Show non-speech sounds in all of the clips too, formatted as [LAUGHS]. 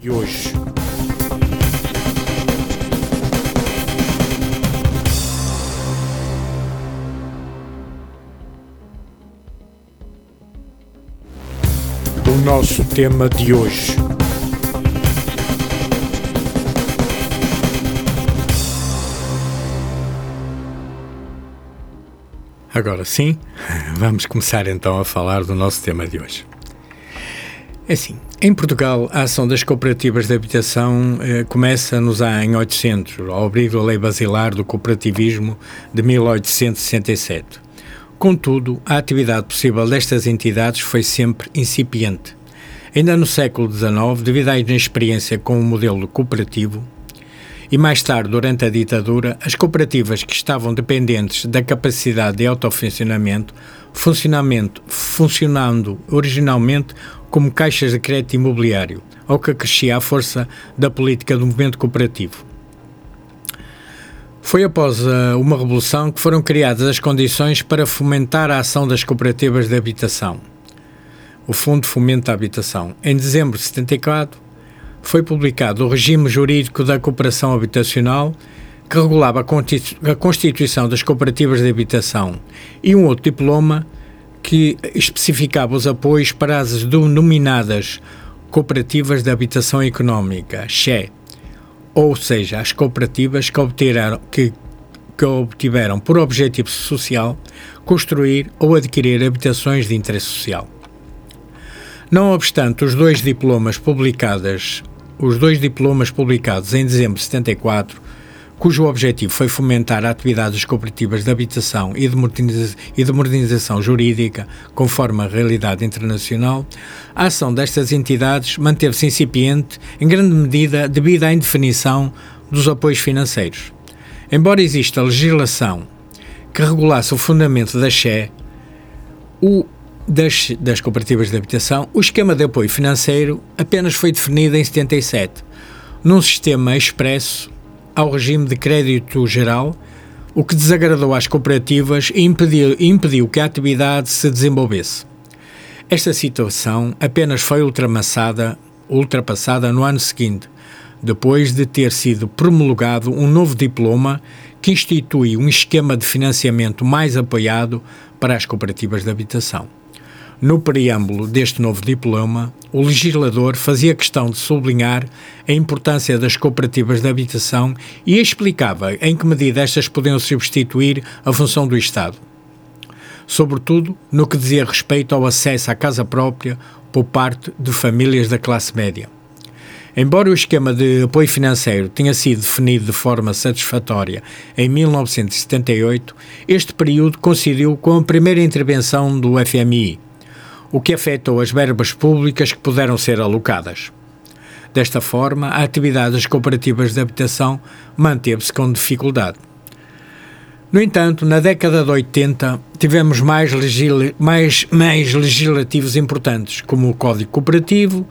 de hoje. O nosso tema de hoje. Agora sim, [LAUGHS] vamos começar então a falar do nosso tema de hoje. É assim, em Portugal, a ação das cooperativas de habitação eh, começa nos em 800, ao abrigo da Lei Basilar do Cooperativismo de 1867. Contudo, a atividade possível destas entidades foi sempre incipiente. Ainda no século XIX, devido à inexperiência com o modelo cooperativo, e mais tarde, durante a ditadura, as cooperativas que estavam dependentes da capacidade de autofuncionamento, funcionamento, funcionando originalmente como caixas de crédito imobiliário, ao que acrescia a força da política do movimento cooperativo. Foi após uh, uma revolução que foram criadas as condições para fomentar a ação das cooperativas de habitação. O Fundo de Fomento da Habitação. Em dezembro de 74, foi publicado o Regime Jurídico da Cooperação Habitacional, que regulava a constituição das cooperativas de habitação, e um outro diploma que especificava os apoios para as denominadas Cooperativas de Habitação Económica, XE, ou seja, as cooperativas que obtiveram, que, que obtiveram por objetivo social construir ou adquirir habitações de interesse social. Não obstante os dois diplomas publicados os dois diplomas publicados em dezembro de 74, cujo objetivo foi fomentar a atividade das cooperativas de habitação e de, e de modernização jurídica conforme a realidade internacional, a ação destas entidades manteve-se incipiente em grande medida devido à indefinição dos apoios financeiros. Embora exista legislação que regulasse o fundamento da XE, o das, das cooperativas de habitação, o esquema de apoio financeiro apenas foi definido em 77, num sistema expresso ao regime de crédito geral, o que desagradou às cooperativas e impediu, impediu que a atividade se desenvolvesse. Esta situação apenas foi ultrapassada, ultrapassada no ano seguinte, depois de ter sido promulgado um novo diploma que institui um esquema de financiamento mais apoiado para as cooperativas de habitação. No preâmbulo deste novo diploma, o legislador fazia questão de sublinhar a importância das cooperativas de habitação e explicava em que medida estas podiam substituir a função do Estado. Sobretudo no que dizia respeito ao acesso à casa própria por parte de famílias da classe média. Embora o esquema de apoio financeiro tenha sido definido de forma satisfatória em 1978, este período coincidiu com a primeira intervenção do FMI, o que afetou as verbas públicas que puderam ser alocadas. Desta forma, a atividade das cooperativas de habitação manteve-se com dificuldade. No entanto, na década de 80, tivemos mais, legisla mais, mais legislativos importantes, como o Código Cooperativo,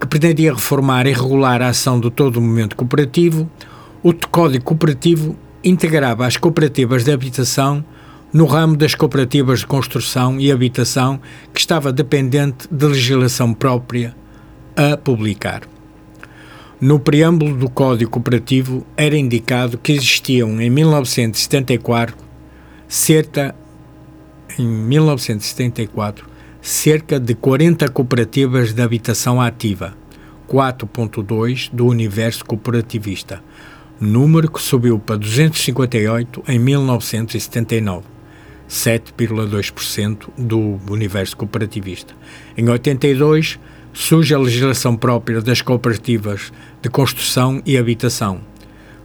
que pretendia reformar e regular a ação de todo o movimento cooperativo. O Código Cooperativo integrava as cooperativas de habitação no ramo das cooperativas de construção e habitação, que estava dependente de legislação própria a publicar. No preâmbulo do Código Cooperativo era indicado que existiam em 1974 cerca em 1974 cerca de 40 cooperativas de habitação ativa, 4.2 do universo cooperativista, número que subiu para 258 em 1979. 7,2% do universo cooperativista. Em 82, surge a legislação própria das cooperativas de construção e habitação,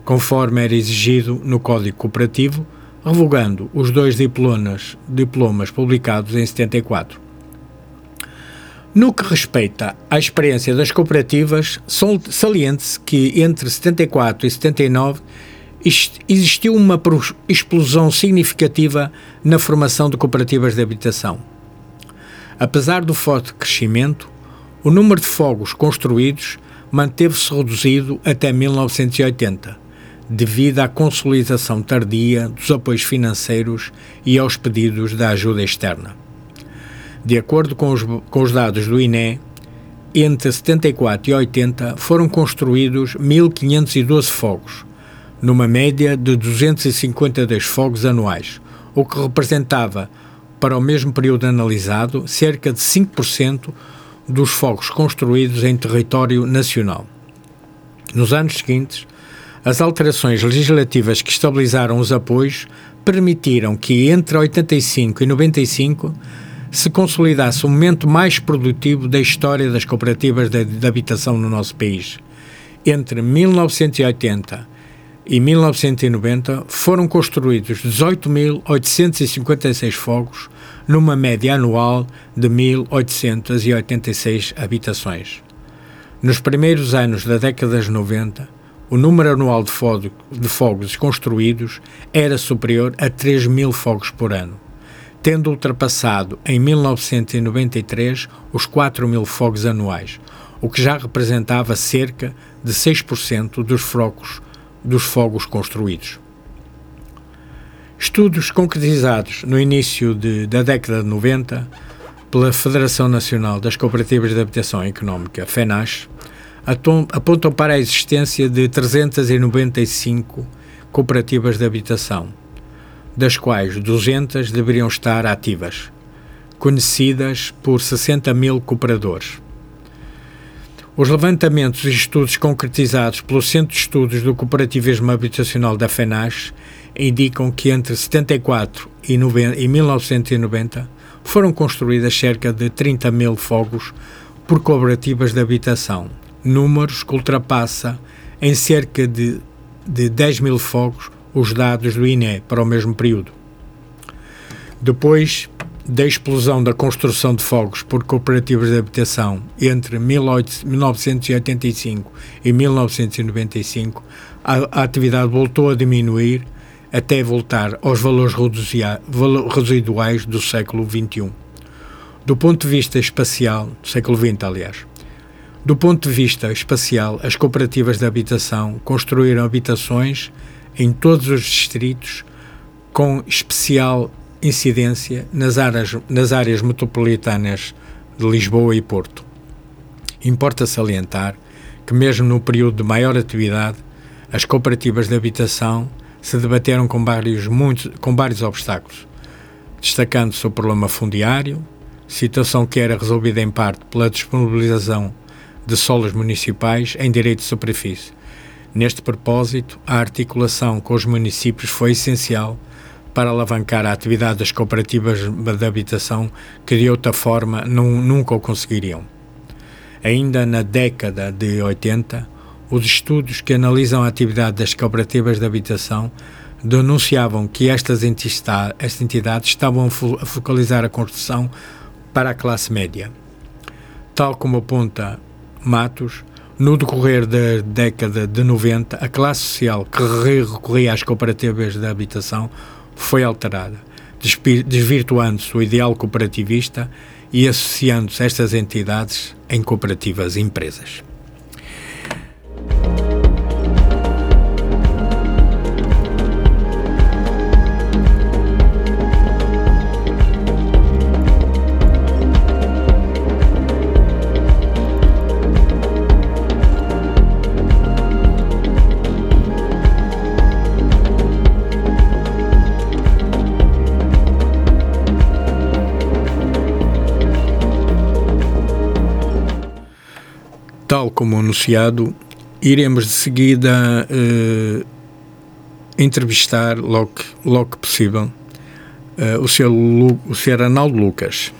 conforme era exigido no Código Cooperativo, revogando os dois diplomas, diplomas publicados em 74. No que respeita à experiência das cooperativas, saliente-se que entre 74 e 79 existiu uma explosão significativa na formação de cooperativas de habitação. Apesar do forte crescimento, o número de fogos construídos manteve-se reduzido até 1980, devido à consolidação tardia dos apoios financeiros e aos pedidos da ajuda externa. De acordo com os, com os dados do INE, entre 74 e 80 foram construídos 1.512 fogos, numa média de 252 fogos anuais, o que representava, para o mesmo período analisado, cerca de 5% dos fogos construídos em território nacional. Nos anos seguintes, as alterações legislativas que estabilizaram os apoios permitiram que entre 85 e 95 se consolidasse o momento mais produtivo da história das cooperativas de, de habitação no nosso país. Entre 1980 e 1990 foram construídos 18.856 fogos, numa média anual de 1.886 habitações. Nos primeiros anos da década de 90, o número anual de, fogos construídos era superior a 3 mil fogos por ano tendo ultrapassado em 1993 os 4 mil fogos anuais, o que já representava cerca de 6% dos fogos, dos fogos construídos. Estudos concretizados no início de, da década de 90 pela Federação Nacional das Cooperativas de Habitação Económica, FENAS, apontam para a existência de 395 cooperativas de habitação, das quais 200 deveriam estar ativas, conhecidas por 60 mil cooperadores. Os levantamentos e estudos concretizados pelo Centro de Estudos do Cooperativismo Habitacional da FENAS indicam que entre 74 e, 90, e 1990 foram construídas cerca de 30 mil fogos por cooperativas de habitação, números que ultrapassa em cerca de, de 10 mil fogos os dados do INE para o mesmo período. Depois da explosão da construção de fogos por cooperativas de habitação entre 1985 e 1995, a, a atividade voltou a diminuir até voltar aos valores residuais do século XXI. Do ponto de vista espacial, século XX, aliás, do ponto de vista espacial, as cooperativas de habitação construíram habitações em todos os distritos, com especial incidência nas áreas, nas áreas metropolitanas de Lisboa e Porto. Importa salientar que, mesmo no período de maior atividade, as cooperativas de habitação se debateram com vários, com vários obstáculos, destacando-se o problema fundiário, situação que era resolvida em parte pela disponibilização de solos municipais em direito de superfície, Neste propósito, a articulação com os municípios foi essencial para alavancar a atividade das cooperativas de habitação que de outra forma não, nunca o conseguiriam. Ainda na década de 80, os estudos que analisam a atividade das cooperativas de habitação denunciavam que estas entidades, estavam a focalizar a construção para a classe média. Tal como aponta Matos, no decorrer da década de 90, a classe social que recorria às cooperativas de habitação foi alterada, desvirtuando-se o ideal cooperativista e associando-se estas entidades em cooperativas empresas. Tal como anunciado, iremos de seguida uh, entrevistar, logo, logo que possível, uh, o, Sr. Lu, o Sr. Arnaldo Lucas.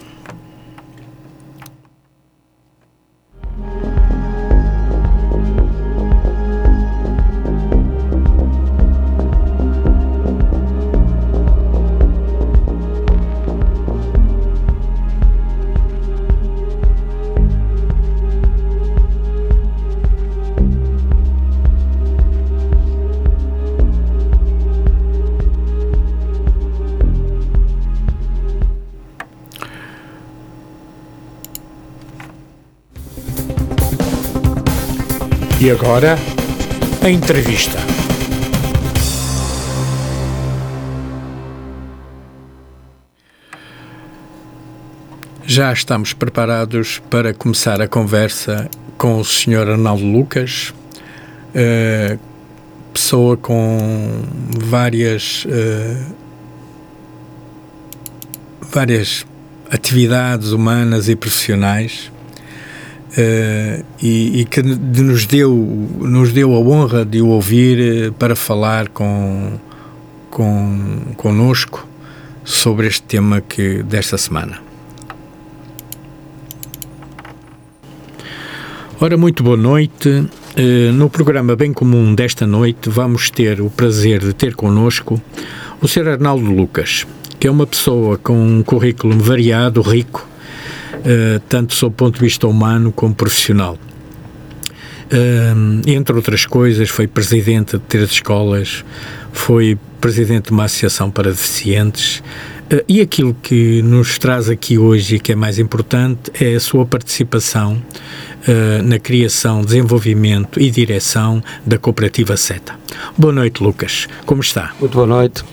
E agora, a entrevista. Já estamos preparados para começar a conversa com o Sr. Arnaldo Lucas, uh, pessoa com várias uh, várias atividades humanas e profissionais uh, e, e, que nos deu nos deu a honra de o ouvir para falar com com conosco sobre este tema que desta semana. Ora, muito boa noite. Eh, no programa Bem Comum desta noite, vamos ter o prazer de ter connosco o Sr. Arnaldo Lucas, que é uma pessoa com um currículo variado, rico, tanto sob o ponto de vista humano como profissional. Eh, entre outras coisas, foi presidente de três escolas, foi presidente de uma associação para deficientes, Uh, e aquilo que nos traz aqui hoje e que é mais importante é a sua participação uh, na criação, desenvolvimento e direção da cooperativa SETA. Boa noite, Lucas. Como está? Muito boa noite.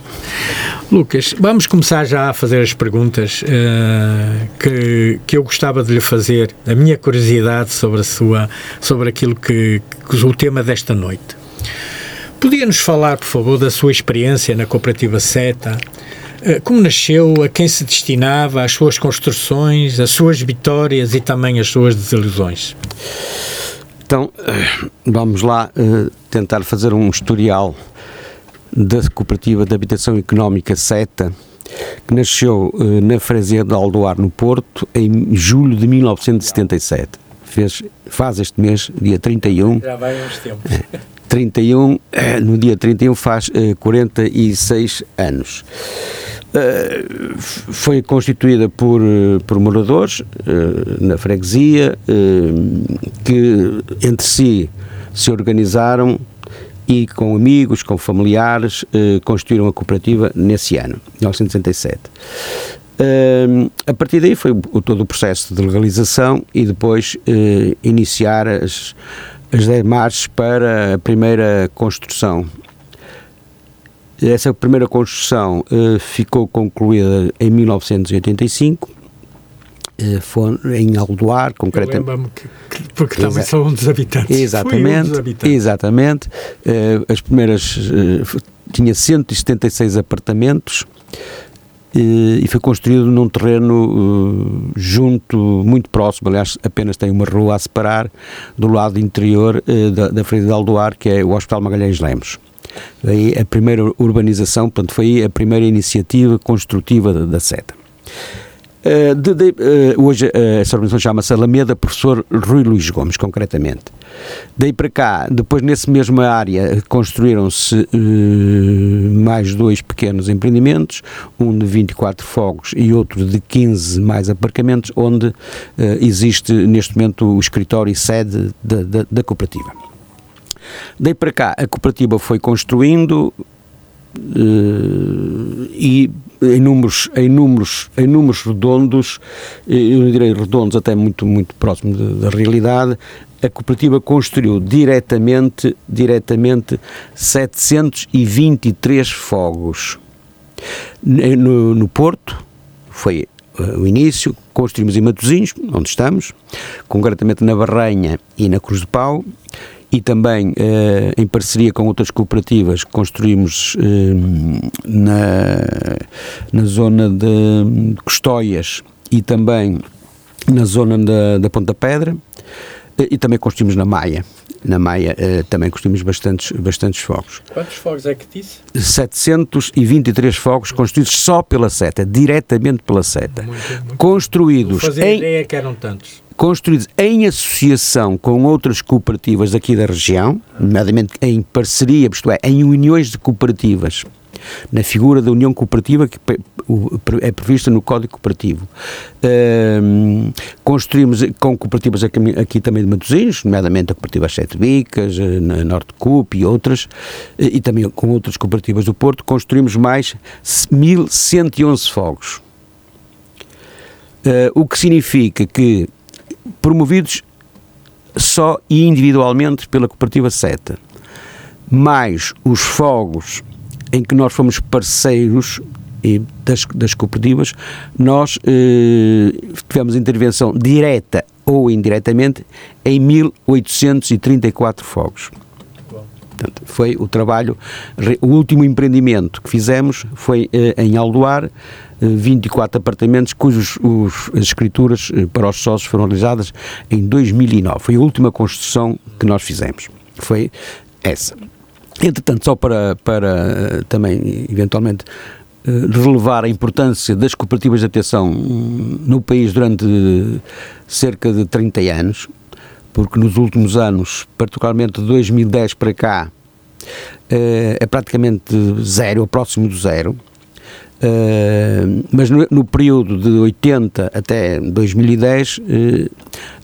Lucas, vamos começar já a fazer as perguntas uh, que, que eu gostava de lhe fazer, a minha curiosidade sobre a sua, sobre aquilo que, que o tema desta noite. Podia-nos falar, por favor, da sua experiência na cooperativa SETA, eh, como nasceu, a quem se destinava, as suas construções, as suas vitórias e também as suas desilusões? Então, eh, vamos lá eh, tentar fazer um historial da Cooperativa de Habitação Económica SETA, que nasceu na freguesia de Aldoar, no Porto, em julho de 1977. Fez, faz este mês, dia 31. Já vai uns tempos. 31, no dia 31 faz 46 anos. Uh, foi constituída por, por moradores uh, na freguesia uh, que entre si se organizaram e com amigos, com familiares, constituíram a cooperativa nesse ano, 1967. a partir daí foi o, todo o processo de legalização e depois iniciar as, as marchas para a primeira construção essa primeira construção uh, ficou concluída em 1985, uh, foi em Aldoar, concretamente. Que, porque Exa também são um dos habitantes. Exatamente, um dos habitantes. exatamente. Uh, as primeiras, tinha 176 apartamentos, e foi construído num terreno junto, muito próximo, aliás, apenas tem uma rua a separar do lado interior da, da Freira de Aldoar, que é o Hospital Magalhães Lemos. Daí a primeira urbanização, portanto, foi a primeira iniciativa construtiva da, da SETA. Uh, de, de, uh, hoje uh, essa organização chama-se Alameda Professor Rui Luís Gomes, concretamente. Daí para cá, depois nessa mesma área construíram-se mais dois pequenos empreendimentos, um de 24 fogos e outro de 15 mais aparcamentos, onde existe neste momento o escritório e sede da, da, da cooperativa. Daí para cá, a cooperativa foi construindo uh, e em números, em, números, em números redondos, eh, eu direi redondos, até muito, muito próximo da realidade, a cooperativa construiu diretamente, diretamente 723 fogos. No, no Porto, foi uh, o início, construímos em Matosinhos, onde estamos, concretamente na Barranha e na Cruz de Pau, e também eh, em parceria com outras cooperativas construímos eh, na, na zona de Custóias e também na zona da, da Ponta Pedra eh, e também construímos na Maia. Na Maia também construímos bastantes, bastantes fogos. Quantos fogos é que disse? 723 fogos construídos só pela seta, diretamente pela seta. Muito, muito construídos. Fazer em... ideia que eram tantos construídos em associação com outras cooperativas aqui da região, nomeadamente em parceria, isto é, em uniões de cooperativas, na figura da União Cooperativa que é prevista no Código Cooperativo. Um, construímos com cooperativas aqui, aqui, também de Matosinhos, nomeadamente a Cooperativa Sete Bicas, eh, na Norte Coop e outras, eh, e também com outras cooperativas do Porto, construímos mais 1111 fogos. Uh, o que significa que promovidos só e individualmente pela cooperativa SETA, mais os fogos em que nós fomos parceiros das, das cooperativas, nós eh, tivemos intervenção direta ou indiretamente em 1834 fogos. Portanto, foi o trabalho, o último empreendimento que fizemos foi eh, em Aldoar, 24 apartamentos cujos os, as escrituras eh, para os sócios foram realizadas em 2009. Foi a última construção que nós fizemos. Foi essa. Entretanto, só para, para eh, também, eventualmente, eh, relevar a importância das cooperativas de atenção no país durante cerca de 30 anos, porque nos últimos anos, particularmente de 2010 para cá, eh, é praticamente zero, próximo do zero. Uh, mas no, no, período de 80 até 2010, uh,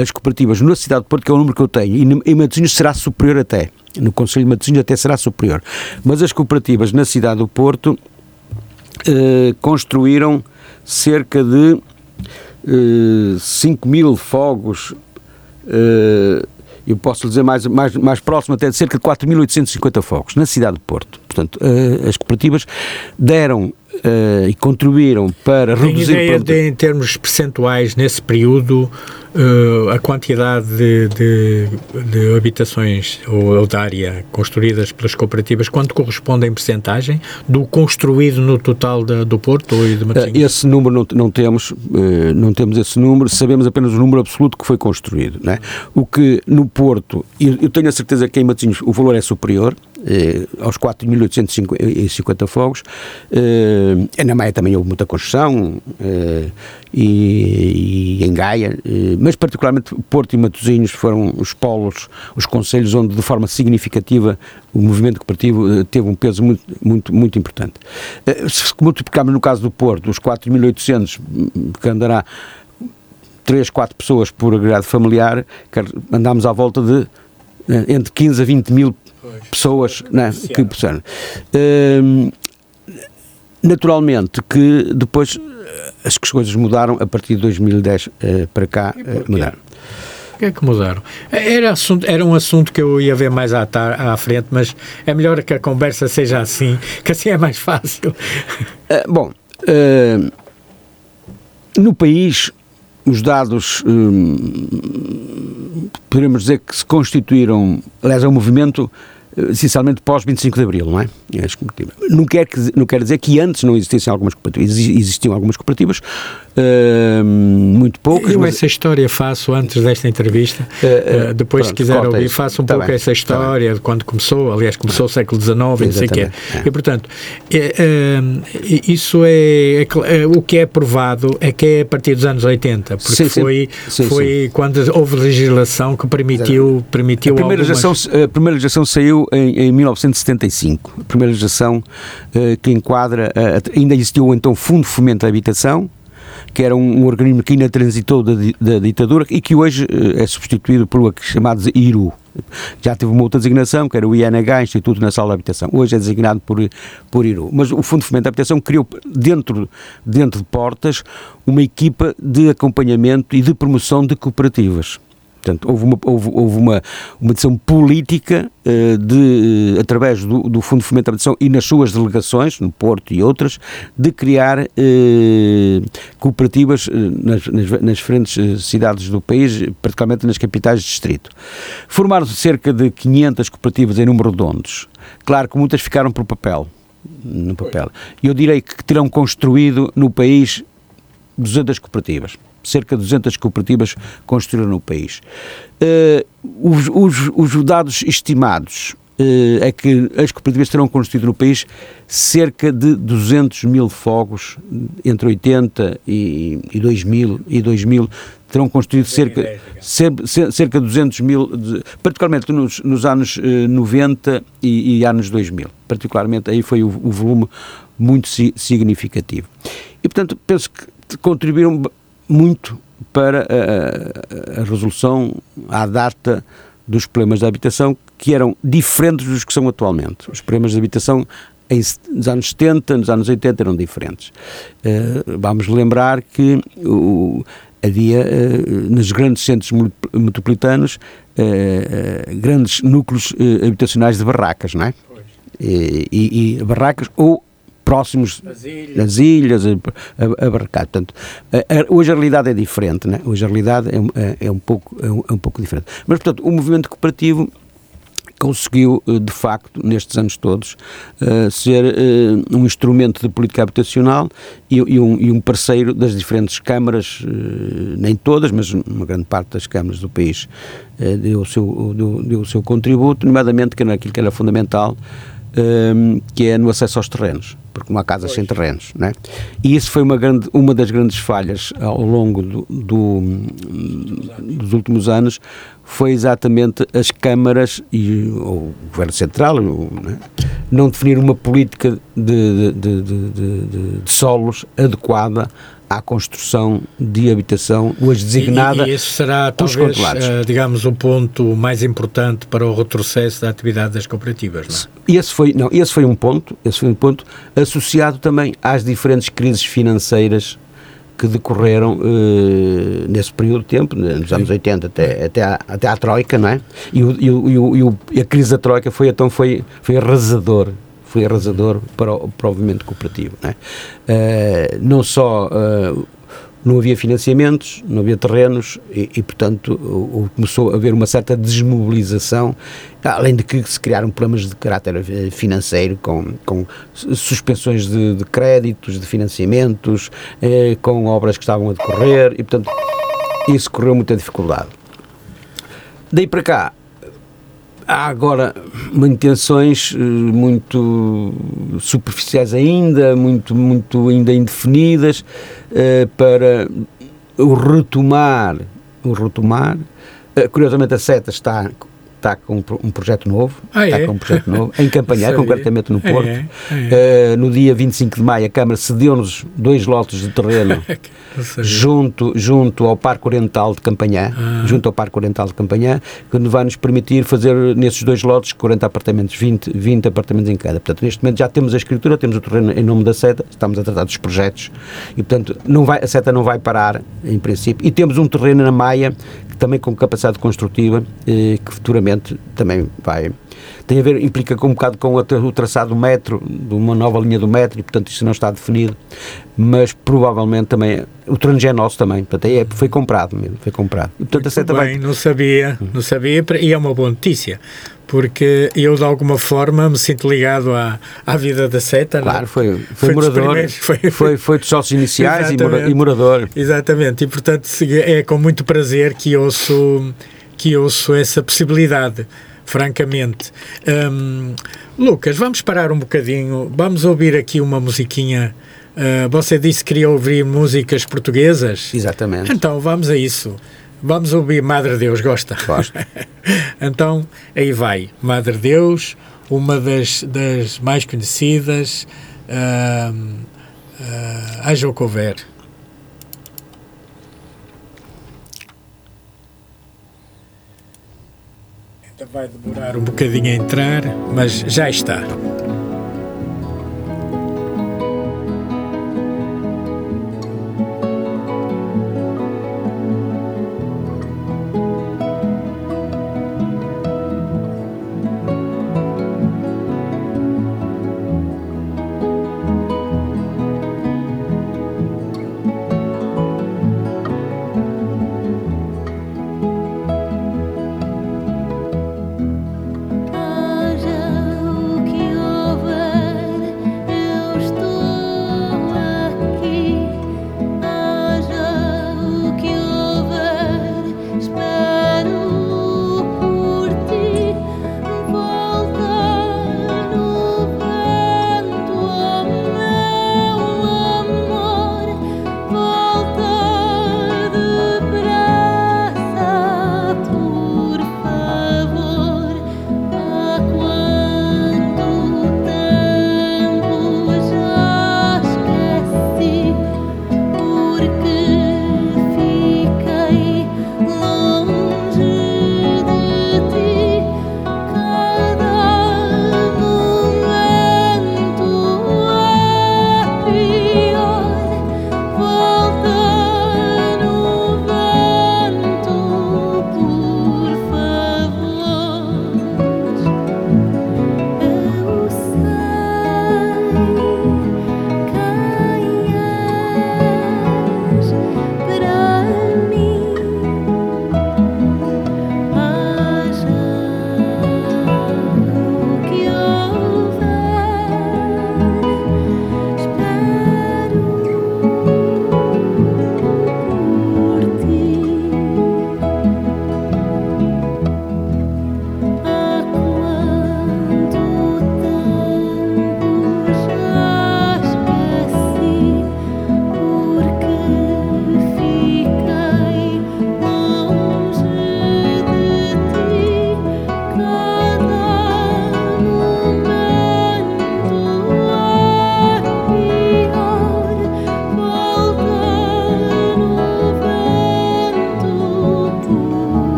as cooperativas na cidade de Porto, que é o número que eu tenho, e em Matosinhos será superior até, no Conselho de Matosinhos até será superior, mas as cooperativas na cidade do Porto uh, construíram cerca de uh, 5 mil fogos eu posso dizer mais, mais, mais próximo até de cerca de 4.850 fogos na cidade de Porto. Portanto, as cooperativas deram uh, e contribuíram para Tem reduzir... ideia de, em termos percentuais, nesse período, uh, a quantidade de, de, de habitações ou, ou de área construídas pelas cooperativas, quanto corresponde em percentagem do construído no total do Porto e de Matosinhos? Uh, esse número não, não temos, não temos esse número, sabemos apenas o número absoluto que foi construído. Né? O que no Porto, eu, eu tenho a certeza que em Matosinhos o valor é superior, eh, aos 4.850 fogos. Eh, na Maia também houve muita construção eh, e, e, em Gaia, eh, mas particularmente Porto e Matosinhos foram os polos, os conselhos onde de forma significativa o movimento cooperativo eh, teve um peso muito, muito, muito importante. Eh, se multiplicarmos no caso do Porto os 4.800 que andará 3, 4 pessoas por agregado familiar, andámos à volta de entre 15 a 20 mil pessoas né, que possuem. Hum, naturalmente que depois eh, as coisas mudaram a partir de 2010 uh, eh, para cá uh, mudaram. O que é que mudaram? Era, assunto, era um assunto que eu ia ver mais à, tar, à frente, mas é melhor que a conversa seja assim, que assim é mais fácil. Uh, [LAUGHS] bom, no país os dados, hum, podemos dizer que se constituíram, aliás, é um movimento essencialmente pós 25 de Abril, não é? Não quer, não quer dizer que antes não existissem algumas cooperativas, existiam algumas cooperativas, uh, muito poucas. Eu mas... essa história faço antes desta entrevista, uh, depois pronto, se quiser ouvir, isso. faço um tá pouco bem, essa tá história tá de quando começou, aliás começou o século XIX e não sei o quê. É. E portanto, é, isso é, é, o que é provado é que é a partir dos anos 80, porque sim, foi, sim. foi sim, quando houve legislação que permitiu, permitiu a primeira, algumas... legislação, a primeira legislação saiu em, em 1975, a primeira legislação que enquadra, ainda existiu então Fundo de Fomento da Habitação, que era um, um organismo que ainda transitou da, da, ditadura e que hoje uh, é substituído por chamado IRU. Já teve uma outra designação, que era o INH, Instituto Nacional de Habitação. Hoje é designado por, por IRU. Mas o Fundo de Fomento da Habitação criou dentro, dentro de portas uma equipa de acompanhamento e de promoção de cooperativas. Portanto, houve uma, houve, houve uma, uma decisão política uh, de, uh, através do, do, Fundo de Fomento da Habitação e nas suas delegações, no Porto e outras, de criar uh, cooperativas nas, nas, nas, diferentes cidades do país, particularmente nas capitais de distrito. Formaram-se cerca de 500 cooperativas em número redondos. Claro que muitas ficaram por papel. No papel. Eu direi que terão construído no país 200 cooperativas cerca de 200 cooperativas construíram no país. Uh, os, os, os, dados estimados uh, é que as cooperativas terão construído no país cerca de 200 mil fogos entre 80 e, e 2000 e 2000 terão construído cerca, cerca, cerca de 200 mil, de, particularmente nos, nos anos uh, 90 e, e, anos 2000. Particularmente aí foi o, o volume muito si, significativo. E, portanto, penso que contribuíram muito para a, a, resolução à data dos problemas da habitação que eram diferentes dos que são atualmente. Os problemas de habitação em, nos anos 70, nos anos 80 eram diferentes. Uh, vamos lembrar que o, havia uh, nos grandes centros metropolitanos uh, grandes núcleos habitacionais de barracas, não é? E, e, e barracas ou próximos As ilhas. das ilhas, a, a. Portanto, a- a- hoje a realidade é diferente, né? hoje a realidade é, um- é- é um pouco, é, um, é um pouco diferente. Mas, portanto, o movimento cooperativo conseguiu, eh, de facto, nestes anos todos, eh, ser eh, um instrumento de política habitacional e, e um, e um parceiro das diferentes câmaras, eh, nem todas, mas uma grande parte das câmaras do país deu, o seu, deu, deu o seu contributo, nomeadamente que era aquilo que era fundamental, que é no acesso aos terrenos, porque não há casas sem terrenos, né? E isso foi uma, grande, uma das grandes falhas ao longo do, do- dos últimos anos, foi exatamente as câmaras e o Governo Central o, né, não definir uma política de, de- de- de- solos adequada à construção de habitação, hoje designada E, e esse será, talvez, eh, digamos, o ponto mais importante para o retrocesso da atividade das cooperativas, não é? Esse foi, não, esse foi um ponto, esse foi um ponto associado também às diferentes crises financeiras que decorreram eh, nesse período de tempo, né, nos anos 80 até, até, à, até à Troika, não é? E, o, e, o, e, o, e a crise da Troika foi então foi, foi arrasador, foi arrasador para o, para o movimento cooperativo, não é? Eh, não só eh, não havia financiamentos, não havia terrenos e, e, portanto, começou a haver uma certa desmobilização, além de que se criaram problemas de caráter eh, financeiro, com, com su- suspensões de, de créditos, de financiamentos, eh, com obras que estavam a decorrer e, portanto, isso correu muita dificuldade. Daí para cá, há agora intenções eh, muito superficiais ainda, muito, muito ainda indefinidas, eh, para o retomar, o retomar. Eh, Curiosamente a SETA está, está com um pro- projeto novo, Ah, está é? com um projeto novo, [LAUGHS] em Campanhã, Sabia. concretamente no É, Porto. é. Eh, no dia 25 de maio a Câmara cedeu-nos dois lotes de terreno [LAUGHS] sabia. junto, junto ao Parque Oriental de Campanhã, Ah. junto ao Parque Oriental de Campanhã, que vai nos permitir fazer nesses dois lotes 40 apartamentos, 20, 20 apartamentos em cada. Portanto, neste momento já temos a escritura, temos o terreno em nome da SETA, estamos a tratar dos projetos e, portanto, não vai, a SETA não vai parar, em princípio, e temos um terreno na Maia, também com capacidade construtiva, eh, que futuramente também vai. Tem a ver, implica com um bocado com o tra- o traçado do metro, de uma nova linha do metro, e portanto isso não está definido, mas provavelmente também, o já é nosso também, portanto é, foi comprado mesmo, foi comprado. E, portanto Muito bem, vai... não sabia, não sabia, e é uma boa notícia, porque eu de alguma forma me sinto ligado à, à vida da seta. não é? Claro, foi, foi, Foi dos morador, foi, foi- foi, dos sócios iniciais e, morador. Exatamente, e portanto é com muito prazer que ouço, que ouço essa possibilidade, francamente. Hum, Lucas, vamos parar um bocadinho, vamos ouvir aqui uma musiquinha. Ah, você disse que queria ouvir músicas portuguesas? Exatamente. Então vamos a isso. Vamos ouvir Madre Deus, gosta? Gosto. [LAUGHS] então aí vai. Madre Deus, uma das, das mais conhecidas, ah, ah, Haja o que houver. Ainda vai demorar um bocadinho a entrar, mas já está.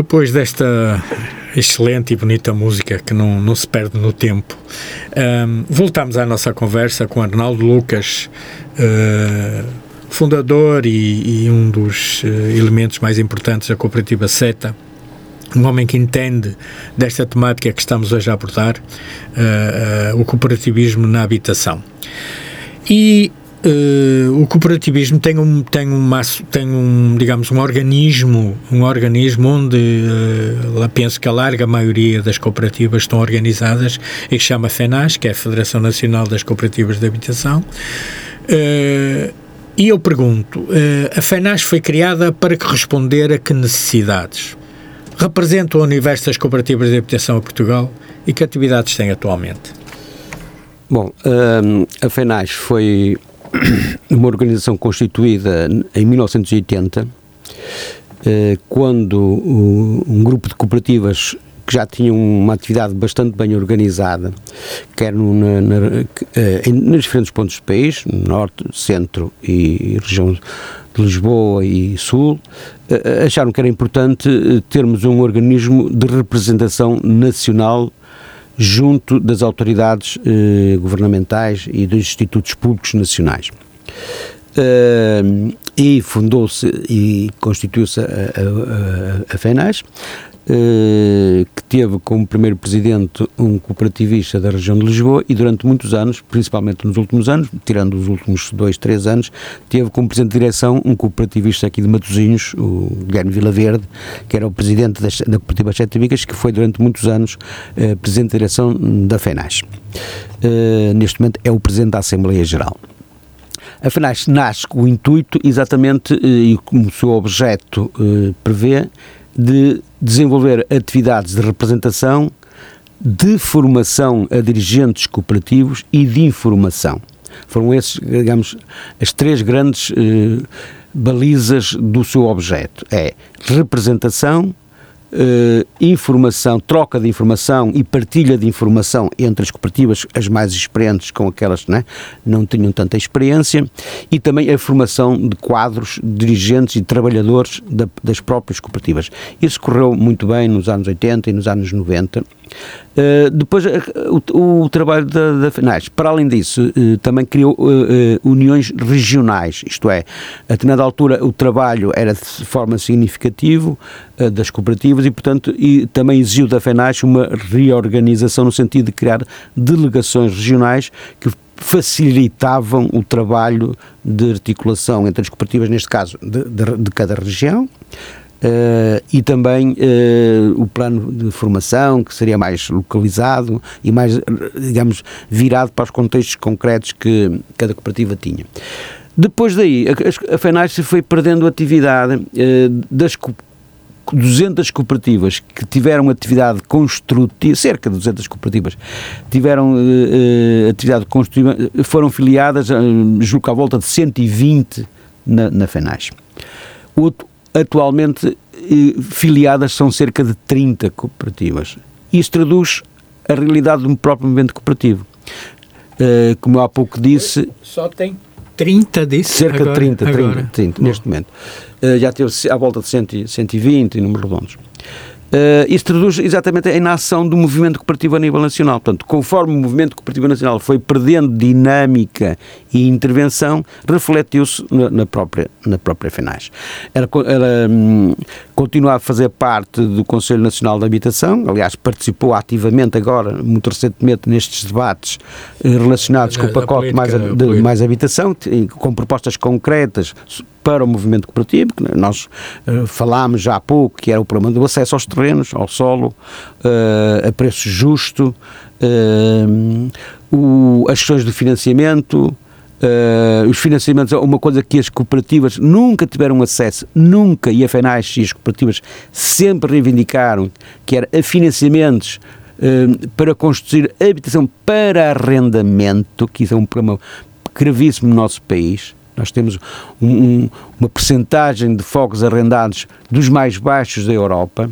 Depois desta excelente e bonita música que não, não se perde no tempo, um, voltamos à nossa conversa com Arnaldo Lucas, uh, fundador e, e, um dos uh, elementos mais importantes da cooperativa SETA. Um homem que entende desta temática que estamos hoje a abordar, uh, o cooperativismo na habitação. E Uh, o cooperativismo tem um tem um tem um digamos um organismo um organismo onde uh, penso que a larga maioria das cooperativas estão organizadas e que chama FENAS que é a Federação Nacional das Cooperativas de Habitação. Uh, e eu pergunto a FENAS foi criada para responder a que necessidades? Representa o universo das cooperativas de habitação a Portugal e que atividades tem atualmente? Bom, a FENAS foi [COUGHS] uma organização constituída em 1980, eh, quando um grupo de cooperativas que já tinham uma atividade bastante bem organizada, quer no, na, na, eh, nos diferentes pontos do país, norte, centro e região de Lisboa e sul, eh, acharam que era importante termos um organismo de representação nacional junto das autoridades eh, governamentais e dos institutos públicos nacionais. Uh, e fundou-se e constituiu-se a, a, a, FENAS, que teve como primeiro presidente um cooperativista da região de Lisboa e durante muitos anos, principalmente nos últimos anos, tirando os últimos dois, três anos, teve como presidente de direção um cooperativista aqui de Matosinhos, o Guilherme Vilaverde, que era o presidente da, cooperativa Sete Bicas, que foi durante muitos anos uh, presidente de direção da FENAS. Uh, neste momento é o presidente da Assembleia Geral. A FENAS nasce com o intuito, exatamente, e como o seu objeto prevê, de desenvolver atividades de representação, de formação a dirigentes cooperativos e de informação. Foram esses, digamos, as três grandes eh, balizas do seu objeto. É representação, Uh, informação, troca de informação e partilha de informação entre as cooperativas, as mais experientes com aquelas que né, não tinham tanta experiência, e também a formação de quadros, dirigentes e trabalhadores da, das próprias cooperativas. Isso correu muito bem nos anos 80 e nos anos 90 Uh, depois, uh, o, o, trabalho da, da para além disso, uh, também criou uniões regionais, isto é, a determinada altura o trabalho era de forma significativa das cooperativas e, portanto, e também exigiu da FENAIS uma reorganização no sentido de criar delegações regionais que facilitavam o trabalho de articulação entre as cooperativas, neste caso, de, de, de cada região, Uh, e também uh, o plano de formação, que seria mais localizado e mais, digamos, virado para os contextos concretos que cada cooperativa tinha. Depois daí, a, a FENAIS foi perdendo atividade uh, das 200 cooperativas que tiveram atividade construtiva, cerca de 200 cooperativas, tiveram uh, atividade construtiva, foram filiadas, uh, julgo à volta de 120 na, na FENAIS. Outro, atualmente filiadas são cerca de 30 cooperativas. Isso traduz a realidade do próprio movimento cooperativo. Uh, como eu há pouco disse. Só tem 30 disse? Cerca agora, de 30, 30, agora. 30 neste momento. Uh, já teve à volta de 100, 120 em números redondos. Uh, isso traduz exatamente em ação do movimento cooperativo a nível nacional. Portanto, conforme o movimento cooperativo nacional foi perdendo dinâmica e intervenção, refletiu-se na, na, própria, na própria. Ela, ela hum, continua a fazer parte do Conselho Nacional de Habitação, aliás, participou ativamente agora, muito recentemente, nestes debates eh, relacionados com o pacote mais, de mais habitação, com propostas concretas para o movimento cooperativo, que nós uh, falámos já há pouco, que era o problema do acesso aos terrenos, ao solo, uh, a preço justo, uh, o, as questões do financiamento, Uh, os financiamentos é uma coisa que as cooperativas nunca tiveram acesso, nunca, e a FENAIS e as cooperativas sempre reivindicaram, que era a financiamentos para construir habitação para arrendamento, que isso é um problema gravíssimo no nosso país, nós temos um, um, uma percentagem de fogos arrendados dos mais baixos da Europa.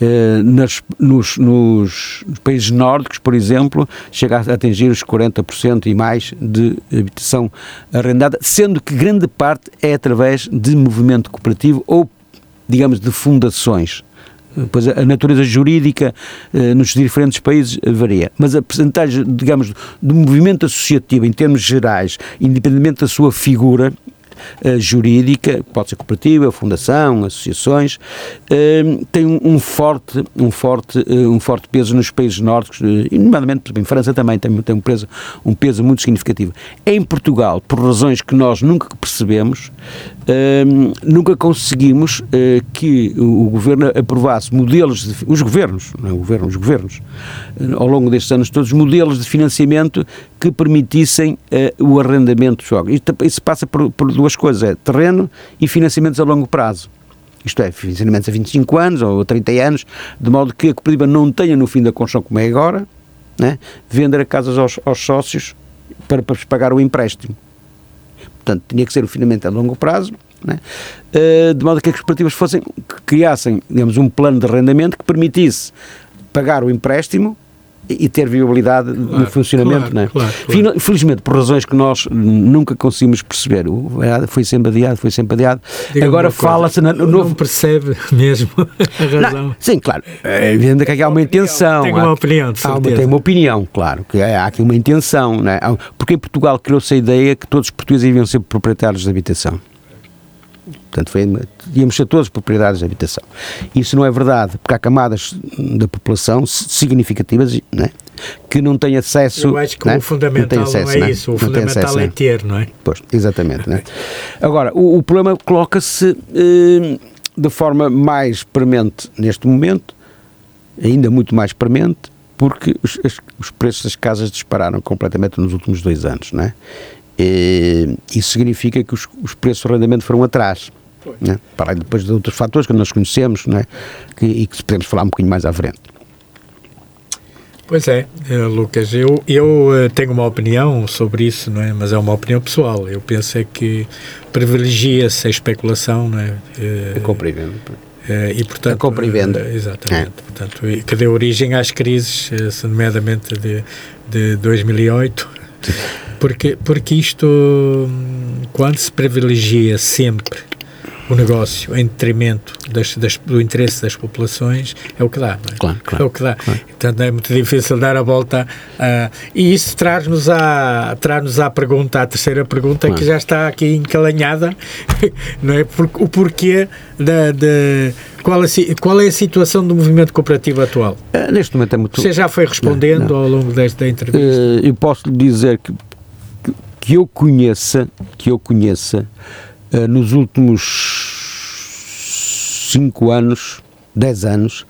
Eh, nas, nos, nos, países nórdicos, por exemplo, chega a atingir os 40% e mais de habitação arrendada, sendo que grande parte é através de movimento cooperativo ou, digamos, de fundações Pois a natureza jurídica uh, nos diferentes países varia. Mas a percentagem, digamos, do movimento associativo em termos gerais, independentemente da sua figura, uh, jurídica, pode ser cooperativa, fundação, associações, uh, tem um, forte, um, forte, uh, um forte peso nos países nórdicos, e nomeadamente em França também tem, tem um, peso, um peso muito significativo. Em Portugal, por razões que nós nunca percebemos, nunca conseguimos que o, o governo aprovasse modelos, de, os governos, não é o governo, os governos, ao longo destes anos todos, modelos de financiamento que permitissem o arrendamento dos jogos. Isso passa por, por duas coisas, é terreno e financiamentos a longo prazo. Isto é, financiamentos a 25 anos ou 30 anos, de modo que a cooperativa não tenha no fim da construção, como é agora, né, vender casas aos, aos sócios para, para pagar o empréstimo. Portanto, tinha que ser um financiamento a longo prazo, né, eh, de modo que as cooperativas fossem, que criassem, digamos, um plano de arrendamento que permitisse pagar o empréstimo e ter viabilidade claro, no funcionamento. Claro, não é? Claro, Felizmente, por razões que nós nunca conseguimos perceber, foi sempre adiado, foi sempre adiado. Diga Agora fala-se. Não novo... percebe [LAUGHS] mesmo [LAUGHS] a razão. Não, sim, claro. É evidente que há uma intenção. Tem uma opinião, de há uma, Tem uma opinião, claro, que há aqui uma intenção. Não é? Porque em Portugal criou-se a ideia que todos os portugueses deviam ser proprietários de habitação. Portanto, foi, devíamos ser todos propriedades de habitação. Isso não é verdade, porque há camadas da população significativas né, que não têm acesso. Eu acho que né, o fundamental não, acesso, não é isso, o fundamental acesso, é ter, não é? Pois, exatamente. Né? [LAUGHS] Agora, o, o problema coloca-se eh, de forma mais premente neste momento, ainda muito mais premente, porque os, os preços das casas dispararam completamente nos últimos dois anos, não é? E, isso significa que os, os preços de arrendamento foram atrás. Né? Para aí depois de outros fatores que nós conhecemos né? que, e que podemos falar um bocadinho mais à frente. Pois é, eh, Lucas, eu, eu eh, tenho uma opinião sobre isso, não é? mas é uma opinião pessoal. Eu penso é que privilegia-se a especulação, não é? A compra e venda. E, portanto, a compra e venda. Exatamente. É. Portanto, que deu origem às crises, nomeadamente de, de 2008, porque, porque isto, quando se privilegia sempre o negócio em detrimento das, das, do interesse das populações é o que dá, é? Claro, claro, é o que dá. Claro. Portanto, é muito difícil dar a volta uh, e isso traz-nos à, traz à pergunta, à terceira pergunta, claro. que já está aqui encalanhada, [LAUGHS] não é? Por, o porquê da, da qual, a, qual é a situação do movimento cooperativo atual? Uh, neste momento é muito... Você já foi respondendo não, não. ao longo desta entrevista. Uh, eu posso lhe dizer que que eu conheça, que eu conheça, nos últimos 5 anos, 10 anos,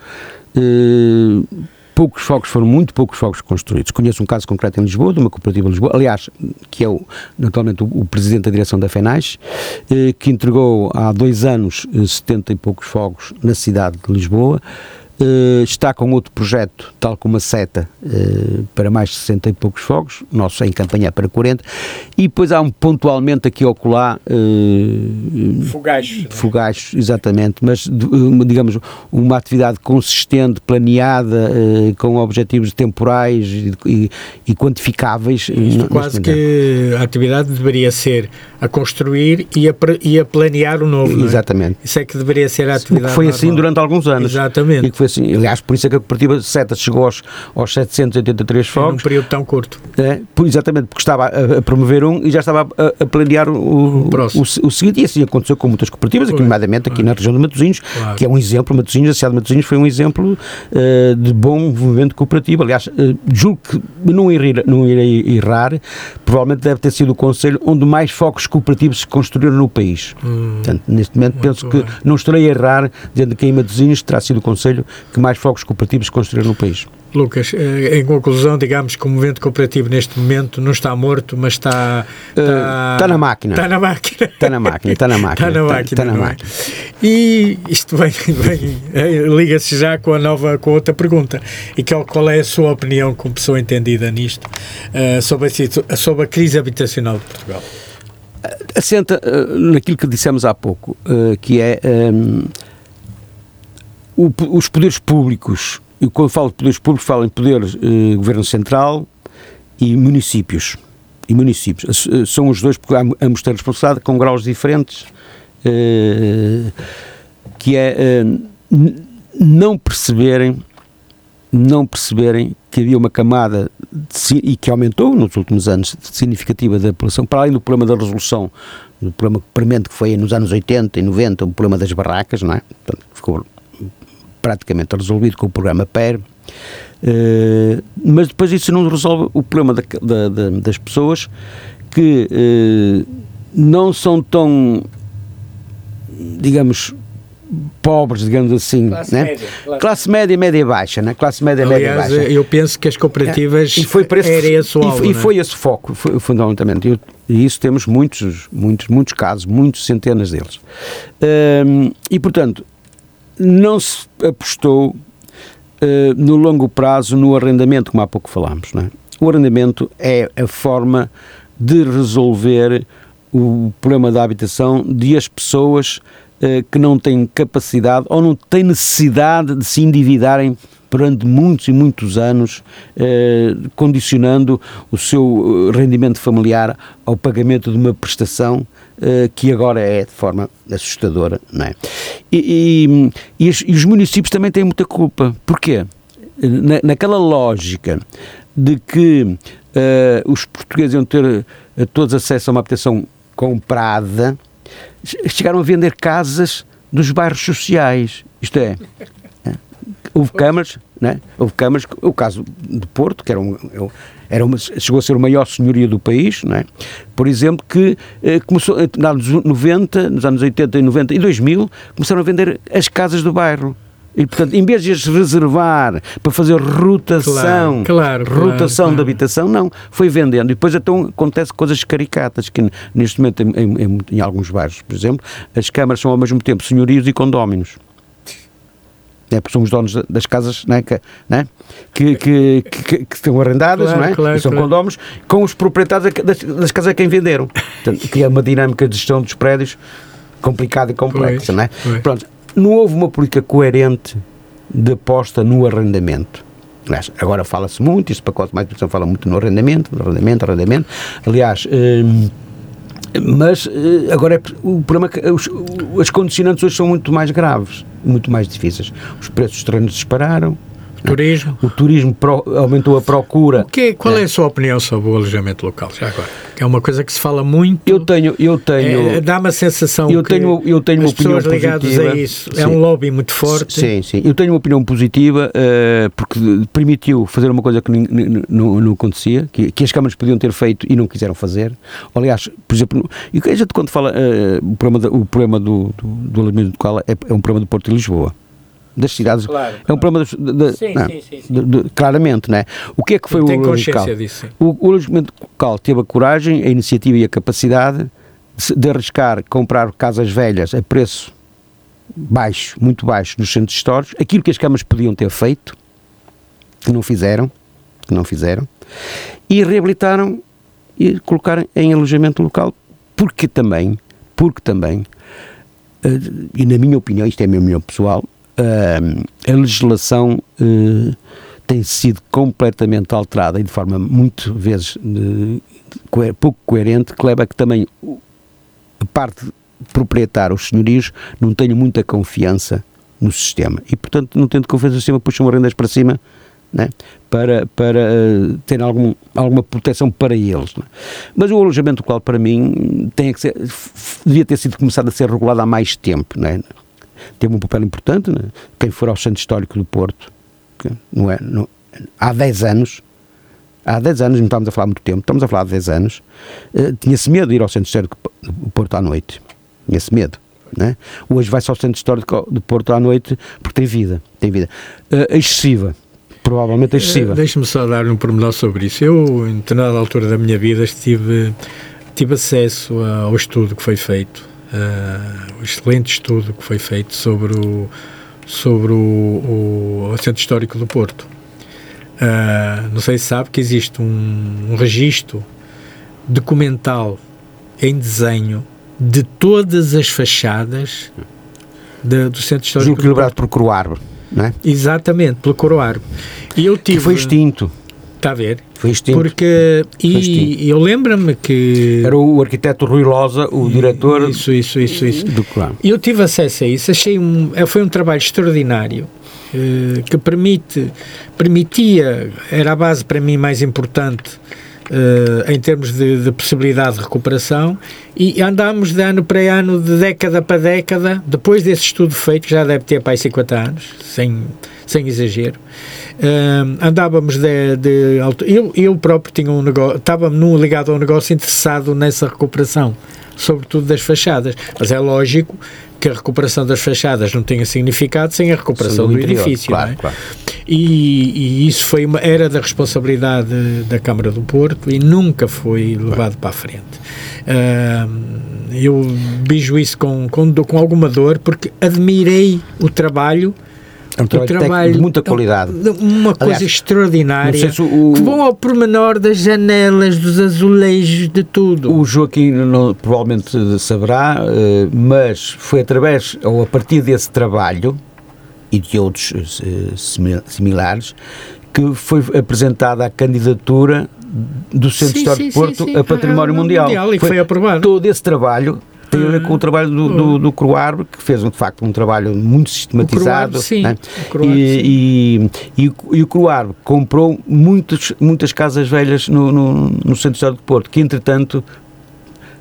uh, poucos fogos, foram muito poucos fogos construídos. Conheço um caso concreto em Lisboa, de uma cooperativa de Lisboa, aliás, que é o, naturalmente o, o presidente da direção da FENAIS, eh, que entregou há dois anos 70 e poucos fogos na cidade de Lisboa. Uh, está com outro projeto, tal como a SETA, uh, para mais de 60 e poucos fogos, nosso é em campanha para 40, e depois há um pontualmente aqui ao colar uh, fogachos, fogachos, exatamente, mas digamos uma atividade consistente, planeada, com objetivos temporais e, e, quantificáveis. Isto quase que a atividade deveria ser a construir e a, e a planear o novo. É? Exatamente. É? Isso é que deveria ser a atividade. Que foi assim normal. assim durante alguns anos. Exatamente. Foi assim, aliás, por isso é que a cooperativa SETA chegou aos, aos 783 fogos. Num período tão curto. É, por, exatamente, porque estava a, a, promover um e já estava a, a planear o, o, o, o, seguinte, e assim aconteceu com muitas cooperativas, aqui, nomeadamente aqui na região de Matosinhos, claro. que é um exemplo, Matosinhos, a cidade de Matosinhos foi um exemplo uh, de bom movimento cooperativo. Aliás, uh, julgo que não irei, não irei errar, provavelmente deve ter sido o Conselho onde mais focos cooperativos se construíram no país. Hum, Portanto, neste momento penso bem. que não estarei a errar dizendo que em Matosinhos terá sido o Conselho que mais fogos cooperativos construíram no país. Lucas, eh, em conclusão, digamos que o movimento cooperativo neste momento não está morto, mas está. Está, uh, está na máquina. Está na máquina. Está na máquina, está na [LAUGHS] máquina. Está na máquina. Está, está na máquina. É? E isto vem, [LAUGHS] vem eh, liga-se já com a nova, com outra pergunta. E que, é qual é a sua opinião, como pessoa entendida nisto, uh, sobre, a, sobre a crise habitacional de Portugal? Assenta uh, naquilo que dissemos há pouco, que é. Um, o, os poderes públicos, e quando falo de poderes públicos, falo em poderes eh, governo central e municípios. E municípios. Eh, são os dois, porque ambos têm responsabilidade com graus diferentes, eh, que é. Eh, não perceberem não perceberem que havia uma camada de, e que aumentou nos últimos anos significativa da população, para além do problema da resolução, do problema premente que foi nos anos 80 e 90, o problema das barracas, não é? Portanto, ficou praticamente resolvido com o programa PER, uh, mas depois isso não resolve o problema da, da, da, das pessoas que uh, não são tão, digamos, pobres, digamos assim. Classe, né? média, classe. classe média, média baixa, né? classe média, Aliás, média baixa. eu penso que as cooperativas É, e foi para esse, era esse o e, alvo, e não é? foi esse foco, foi, fundamentalmente. Eu- E isso temos muitos, muitos, muitos casos, muitos centenas deles. Hum, e, portanto, não se apostou eh, no longo prazo no arrendamento, como há pouco falámos. Não é? O arrendamento é a forma de resolver o problema da habitação de as pessoas eh, que não têm capacidade ou não têm necessidade de se endividarem durante muitos e muitos anos, eh, condicionando o seu eh, rendimento familiar ao pagamento de uma prestação eh, que agora é de forma assustadora, não é? E, e- e os, e os municípios também têm muita culpa. Porquê? Na, naquela lógica de que eh, os portugueses iam ter eh, todos acesso a uma habitação comprada, chegaram a vender casas dos bairros sociais. Isto é, houve câmaras, né? houve câmaras, o caso de Porto, que era, um, era uma, chegou a ser o maior senhorio do país, não é? por exemplo, que eh, começou, eh, nos anos 90, nos anos 80 e 90 e 2000, começaram a vender as casas do bairro. E, portanto, em vez de as reservar para fazer rotação, Claro, claro, rotação claro. de habitação, não, foi vendendo. E depois então acontece coisas caricatas, que neste momento em, em- em- em alguns bairros, por exemplo, as câmaras são ao mesmo tempo senhorios e condóminos. É, porque são os donos da- das casas né, que, né, que, que, que- que estão arrendadas Claro, não é? claro, são claro. condóminos com os proprietários das, das casas a quem venderam. Portanto, que é uma dinâmica de gestão dos prédios complicada e complexa. Pois, não é? pois. Pronto, não houve uma política coerente de aposta no arrendamento. Aliás, agora fala-se muito, este pacote de mais habitação fala muito no arrendamento, no arrendamento, arrendamento. Aliás, hum, mas eh, agora é, o problema é que os, as condicionantes hoje são muito mais graves, muito mais difíceis. Os preços dos dispararam, Turismo. o turismo pro- aumentou a procura. O que, qual é a sua opinião sobre o alojamento local, já agora? Que é uma coisa que se fala muito. Eu tenho, eu tenho, É, Dá-me a sensação eu que tenho, eu tenho uma as opinião pessoas ligadas positiva. a isso é Sim. um lobby muito forte. Sim, sim. Eu tenho uma opinião positiva eh, porque permitiu fazer uma coisa que não, acontecia, que, que as câmaras podiam ter feito e não quiseram fazer. Aliás, por exemplo, e que a gente quando fala eh, o problema, da- o problema do, do, do alimento local é, é um problema do Porto e Lisboa. Das cidades. Claro, É um problema da- da- Sim, não, sim, sim, sim. de- de- claramente, não é? O que é que foi Eu o alojamento consciência local? disso. O, o alojamento local teve a coragem, a iniciativa e a capacidade de, de arriscar comprar casas velhas a preço baixo, muito baixo, nos centros históricos, aquilo que as câmaras podiam ter feito, que não fizeram, que não fizeram, e reabilitaram e colocaram em alojamento local, porque também, porque também, eh, e na minha opinião, isto é a minha opinião pessoal, a legislação eh, tem sido completamente alterada e de forma muito vezes coe- pouco coerente, que leva a que também a parte proprietária, os senhorios, não tenham muita confiança no sistema e, portanto, não tendo confiança no sistema, puxam rendas para cima né? para, para eh, ter algum, alguma proteção para eles. né? Mas o alojamento local, para mim, tem que ser, devia ter sido começado a ser regulado há mais tempo. Né? Teve um papel importante, né? quem for ao Centro Histórico do Porto, não é, não- há 10 anos, há 10 anos, não estamos a falar muito tempo, estamos a falar há 10 anos, eh, tinha-se medo de ir ao Centro Histórico do Porto à noite. Tinha-se medo. Né? Hoje vai-se ao Centro Histórico do Porto à noite porque tem vida. Tem vida. Eh, excessiva. Provavelmente excessiva. Eh, Deixe-me só dar um pormenor sobre isso. Eu, em determinada altura da minha vida, tive, tive acesso ao estudo que foi feito, o excelente estudo que foi feito sobre o, sobre o, o, o Centro Histórico do Porto. Eh, não sei se sabe que existe um, um registro documental em desenho de todas as fachadas de- do Centro Histórico Julgo do elaborado por Croarbe. Não é? Exatamente, pelo Coroargo. E eu tive. Que foi extinto. Está a ver? Foi extinto. Porque. Foi extinto. E eu lembro-me que. Era o arquiteto Rui Loza, o diretor Isso, isso, isso, isso. do. E eu tive acesso a isso, achei um. Foi um trabalho extraordinário. eh, que permite, permitia, era a base para mim mais importante Uh, em termos de, de, possibilidade de recuperação e andámos de ano para ano, de década para década, depois desse estudo feito, que já deve ter para aí 50 anos, sem, sem exagero, uh, andávamos de, de, eu, eu próprio tinha um negócio, estava num, ligado a um negócio interessado nessa recuperação, sobretudo das fachadas, mas é lógico que a recuperação das fachadas não tenha significado sem a recuperação do, do interior, edifício. Claro, é? claro. E, e, isso foi uma, era da responsabilidade da Câmara do Porto e nunca foi levado para a frente. Uh, eu vejo isso com, com, com alguma dor porque admirei o trabalho é um trabalho, trabalho de muita qualidade. Uma coisa Aliás, extraordinária. O, que vão ao pormenor das janelas, dos azulejos, de tudo. O Joaquim não, provavelmente saberá, eh, mas foi através, ou a partir desse trabalho e de outros eh, similares, que foi apresentada a candidatura do Centro Histórico de Porto sim, sim. a Património ah, Mundial. mundial. E foi, foi aprovado. Todo esse trabalho tem a ver com o trabalho do, do, do que fez de facto um trabalho muito sistematizado. O sim, né? o e, e, e, e, o Croar comprou muitos, muitas casas velhas no, no, no Centro Histórico de Porto, que entretanto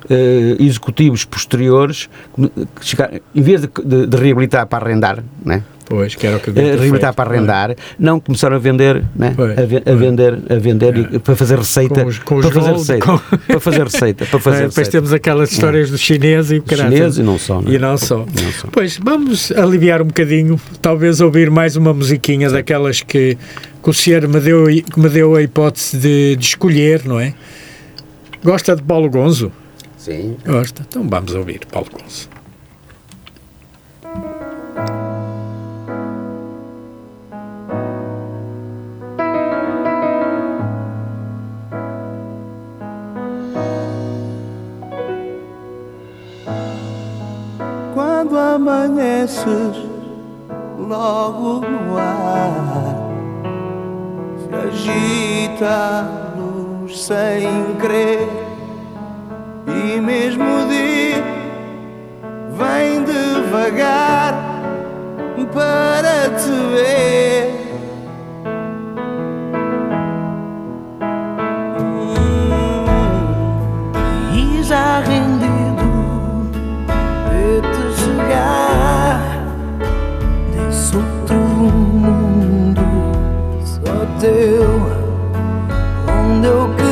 Uh, executivos posteriores, que em vez de, de, de, reabilitar para arrendar, né? Pois, que era o que uh, para arrendar, não começaram a vender, né? a, a, vender, a vender é. para fazer receita, com os, com para, fazer receita com... para fazer receita, para [LAUGHS] fazer é, Depois temos aquelas histórias é. do chinês e o Chinês e não só, né? E não só. não só. Pois, vamos aliviar um bocadinho, talvez ouvir mais uma musiquinha Sim. daquelas que, que o senhor me deu, me deu a hipótese de, de escolher, não é? Gosta de Paulo Gonzo? Sim. Gosta. Então vamos ouvir Paulo Gonzo. Amanheces logo no ar se agita luz sem crer e mesmo o dia vem devagar para te ver. Só teu, onde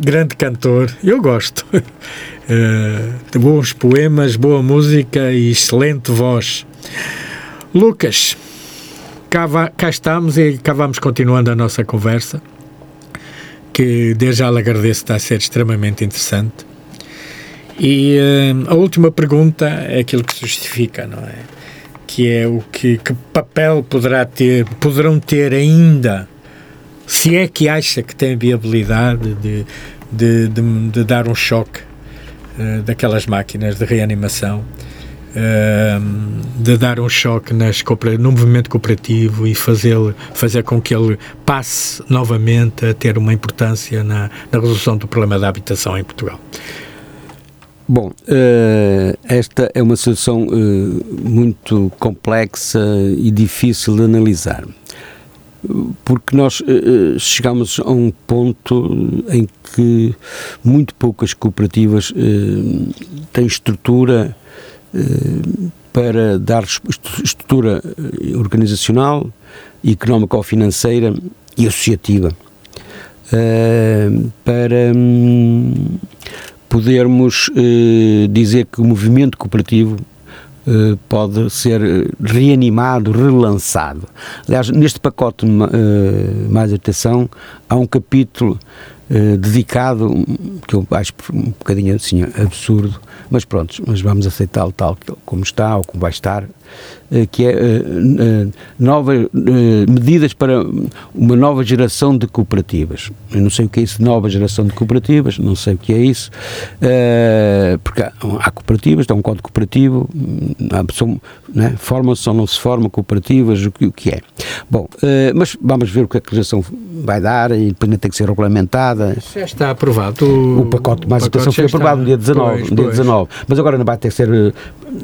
grande, cantor, eu gosto. De [LAUGHS] bons poemas, boa música e excelente voz. Lucas, cá, cá estamos e cá vamos continuando a nossa conversa, que desde já lhe agradeço, está a ser extremamente interessante. E eh, a última pergunta é aquilo que se justifica, não é? Que é o que, que papel poderá ter, poderão ter ainda se é que acha que tem viabilidade de, de, de, de dar um choque eh, daquelas máquinas de reanimação, eh, de dar um choque nas, no movimento cooperativo e fazer, fazer com que ele passe novamente a ter uma importância na, na resolução do problema da habitação em Portugal. Bom, eh, esta é uma situação muito complexa e difícil de analisar, porque nós eh, chegamos a um ponto em que muito poucas cooperativas eh, têm estrutura eh, para dar estrutura organizacional, económica ou financeira e associativa. Para hum, podermos dizer que o movimento cooperativo pode ser eh, reanimado, relançado. Aliás, neste pacote eh, mais atenção há um capítulo eh, dedicado, que eu acho um bocadinho assim absurdo, mas pronto, mas vamos aceitá-lo tal como está ou como vai estar, eh, que é eh, novas medidas para uma nova geração de cooperativas. Eu não sei o que é isso, nova geração de cooperativas, não sei o que é isso, porque há, cooperativas, há um código cooperativo, hum, né, formam-se ou não se formam cooperativas, o que, o que é. Bom, mas vamos ver o que a legislação vai dar e depois tem que ser regulamentada. Já está aprovado. O pacote de mais educação foi está. aprovado no dia 19, Pois, no dia pois. 19, mas agora não vai ter que ser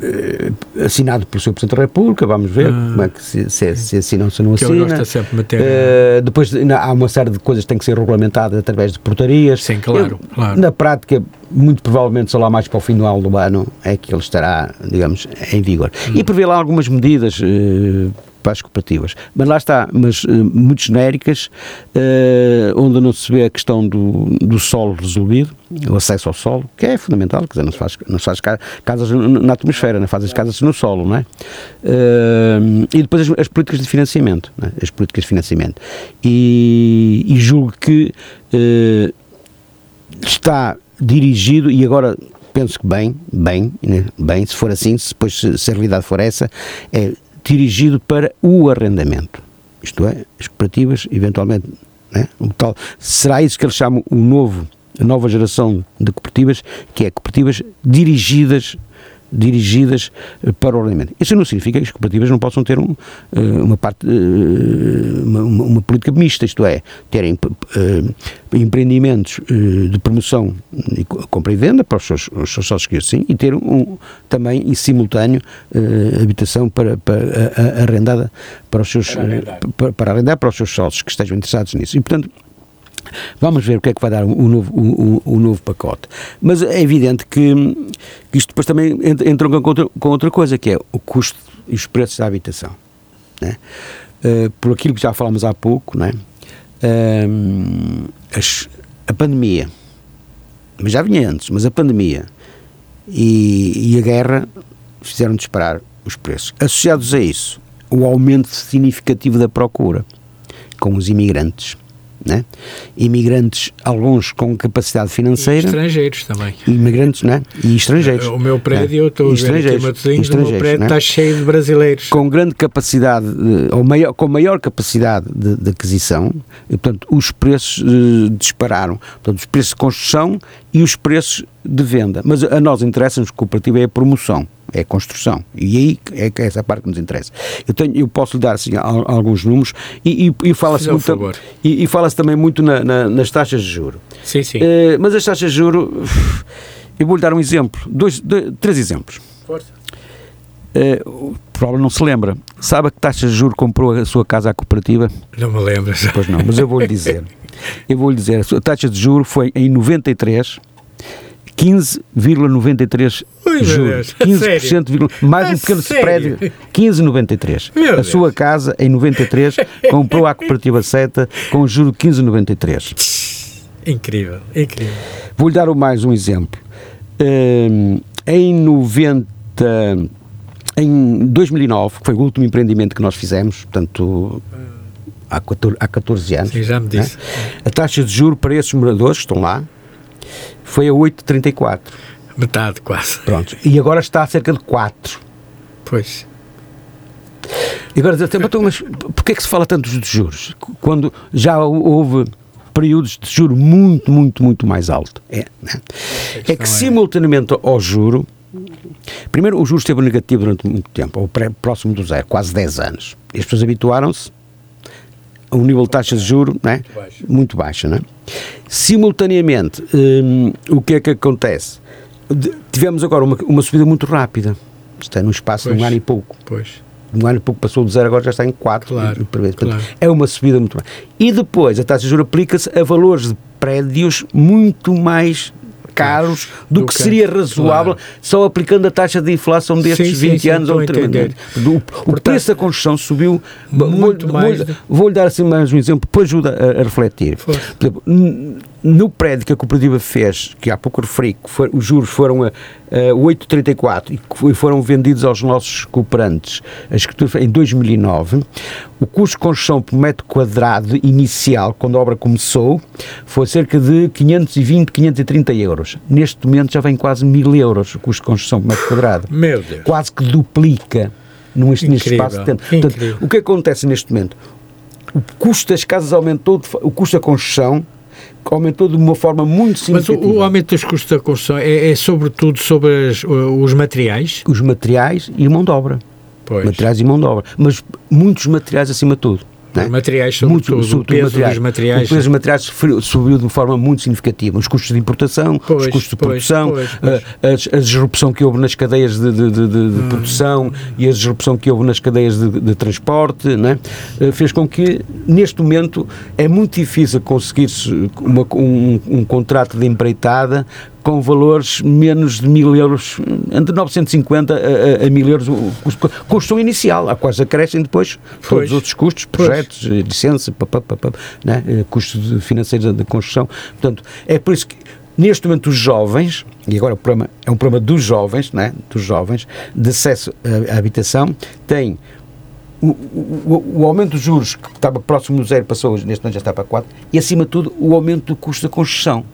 eh, assinado pelo Sr. Presidente da República, vamos ver Ah. como é que se, se, se assina ou se não ele assina. gosta sempre de meter. Eh, depois ainda há uma série de coisas que têm que ser regulamentadas através de portarias. Sim, claro, Eu, claro. Na prática, muito provavelmente só lá mais para o final do ano é que ele estará, digamos, em vigor. Hum. E prevê lá algumas medidas eh, para as cooperativas. Mas lá está, mas eh, muito genéricas, eh, onde não se vê a questão do, do solo resolvido, o acesso ao solo, que é fundamental, quer dizer, não se faz, não se faz ca- casas na atmosfera, não faz as casas no solo, não é? Eh, e depois as, as políticas de financiamento, é? as políticas de financiamento. E, e julgo que está dirigido, e agora penso que bem, bem, né, bem, se for assim, se depois se a realidade for essa, é dirigido para o arrendamento. Isto é, as cooperativas, eventualmente, né, o tal, será isso que eles chamam o novo, a nova geração de cooperativas, que é cooperativas dirigidas dirigidas eh, para o ordenamento. Isso não significa que as cooperativas não possam ter um, eh, uma parte, eh, uma, uma- política mista, isto é, terem empreendimentos de promoção e co- compra e venda para os seus, os seus sócios que assim, e ter um, também em simultâneo habitação para, para a- a- arrendada para os seus Para arrendar. para, para arrendar para os seus sócios que estejam interessados nisso. E portanto Vamos ver o que é que vai dar o, o novo, o- o novo pacote. Mas é evidente que, isto depois também entra com, outra, com outra coisa, que é o custo e os preços da habitação. né? Eh, por aquilo que já falámos há pouco, né? Ehm, as- a pandemia, mas já vinha antes, mas a pandemia e, e a guerra fizeram disparar os preços. Associados a isso, o aumento significativo da procura com os imigrantes. Né? Imigrantes, alguns com capacidade E financeira, estrangeiros também. imigrantes né? e estrangeiros. O meu prédio, né? eu estou a E ver aqui Matosinhos, o meu prédio né? está cheio de brasileiros. com grande capacidade, de- ou maior, com maior capacidade de, de aquisição, e, portanto, os preços eh, dispararam. Portanto, os preços de construção e os preços de venda. Mas a nós interessa-nos, cooperativa, é a promoção, é a construção. E aí é que é essa parte que nos interessa. Eu, tenho, eu posso lhe dar assim, al- alguns números e, e, e fala-se muito, e, e fala-se também muito na- na- nas taxas de juro. Sim, sim. Eh, mas as taxas de juro, [SIGHS] eu vou-lhe dar um exemplo, dois, dois- três exemplos. Força. Uh, provavelmente não se lembra. Sabe a que taxa de juros comprou a sua casa à cooperativa? Não me lembro. Pois não, mas eu vou-lhe dizer. [LAUGHS] Eu vou-lhe dizer, a taxa de juros foi em 93 15,93 juros. 15%, mais um pequeno sério? spread, 15,93. A Deus. sua casa, em 93, comprou a cooperativa Seta com juro 15,93. Incrível, incrível. Vou-lhe dar mais um exemplo. Um, em 90 em 2009, que foi o último empreendimento que nós fizemos, portanto, há 14, há 14 anos. Sim, já me né? disse. Né? A taxa de juro para esses moradores que estão lá foi a 8,34. Metade, quase. Pronto. E agora está a cerca de 4. Pois. E agora, então, mas porquê é que se fala tanto de juros? Quando já houve períodos de juro muito, muito, muito mais alto. É, né? é que, é... simultaneamente ao juro, primeiro, o juro esteve negativo durante muito tempo, ou próximo do zero, quase 10 anos. E as pessoas habituaram-se um nível de taxa de juro né? muito, baixo. Né? Simultaneamente, hum, o que é que acontece? De, tivemos agora uma, uma subida muito rápida. Isto é num espaço pois, de um ano e pouco. Pois um ano e pouco passou de zero, agora já está em 4 claro, claro. É uma subida muito mais. E depois a taxa de juros aplica-se a valores de prédios muito mais caros do, do que, que, seria razoável claro. só aplicando a taxa de inflação destes sim, 20 sim, anos ou 30 anos. O, o preço da construção subiu muito vou, mais. Vou-lhe vou dar assim mais um exemplo, para ajuda a, a refletir. Por exemplo, no prédio que a cooperativa fez, que há pouco referi, que for, os juros foram a, a 8,34 e que foram vendidos aos nossos cooperantes, a escritura em 2009, o custo de construção por metro quadrado inicial, quando a obra começou, foi cerca de 520, 530 euros. Neste momento já vem quase 1000 euros o custo de construção por metro quadrado. Meu Deus. Quase que duplica neste, neste espaço de tempo. Portanto, o que acontece neste momento? O custo das casas aumentou, o custo da construção aumentou de uma forma muito significativa. Mas o, o aumento dos custos da construção é, é sobretudo sobre as, os materiais? Os materiais e a mão de obra. Pois. Materiais e mão de obra. Mas muitos materiais acima de tudo. Né? Materiais, sobretudo, muito, o peso materiais. dos materiais. O peso dos materiais subiu de uma forma muito significativa. Os custos de importação, pois, os custos de produção, pois, pois, a, a, disrupção que houve nas cadeias de, de, de, de hum. produção e a disrupção que houve nas cadeias de, transporte, né? fez com que, neste momento, é muito difícil conseguir-se um, um contrato de empreitada com valores menos de mil euros, entre 950 a, a, a mil euros, o custo, custo inicial, a quais acrescem depois pois. todos os outros custos, projetos, pois. licença, né, eh, custos financeiros da construção. Portanto, é por isso que neste momento os jovens, e agora o problema, é um problema dos jovens, né, dos jovens, de acesso à habitação, têm o, o, o, aumento dos juros que estava próximo do zero passou, neste momento já está para 4, e acima de tudo o aumento do custo da construção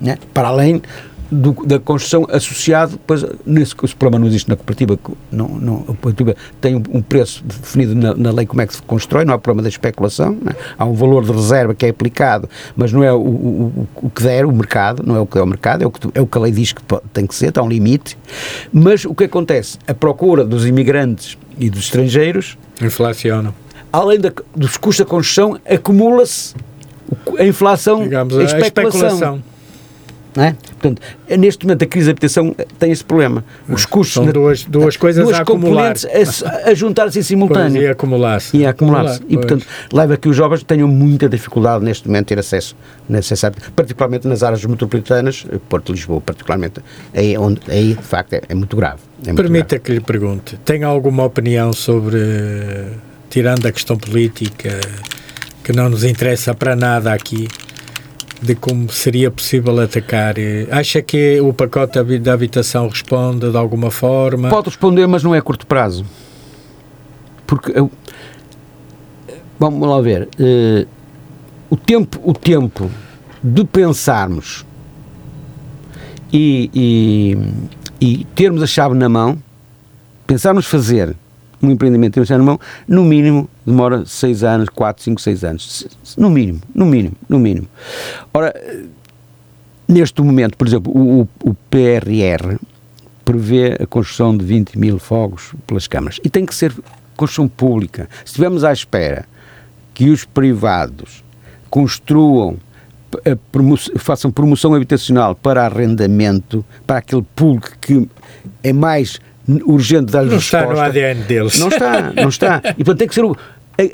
né? para além do, da construção associado, pois nesse, esse problema não existe na cooperativa, não, não, a cooperativa tem um, preço definido na, na, lei como é que se constrói, não há problema da especulação, né? há um valor de reserva que é aplicado, mas não é o, o, o que der o mercado, não é o que der o mercado, é o que, é o que a lei diz que tem que ser, está um limite, mas o que acontece? A procura dos imigrantes e dos estrangeiros inflaciona. Além da, dos custos da construção, acumula-se a inflação, Digamos, a, a especulação. É? Portanto, neste momento a crise de habitação tem esse problema. Os custos. São duas, duas coisas duas a acumular. A, a juntar-se em simultâneo. Pois, e acumular-se. E acumular-se. E, portanto, leva a que os jovens tenham muita dificuldade neste momento ter acesso, nesse, particularmente nas áreas metropolitanas, Porto Lisboa, particularmente, aí, onde, aí de facto é, é muito grave. É Permita grave. que lhe pergunte: tem alguma opinião sobre, tirando a questão política, que não nos interessa para nada aqui? De como seria possível atacar. Acha que o pacote da habitação responde de alguma forma? Pode responder, mas não é a curto prazo. Porque eu, vamos lá ver. Uh, o tempo, o tempo de pensarmos e, e, e termos a chave na mão, pensarmos fazer um empreendimento em na mão, no mínimo demora 6 anos, 4, 5, 6 anos. No mínimo, no mínimo, no mínimo. Ora, neste momento, por exemplo, o, o PRR prevê a construção de 20 mil fogos pelas câmaras e tem que ser construção pública. Se estivermos à espera que os privados construam façam promoção habitacional para arrendamento, para aquele público que é mais urgente dar Não resposta. está no ADN deles. Não está, não está. [LAUGHS] E portanto tem que ser o,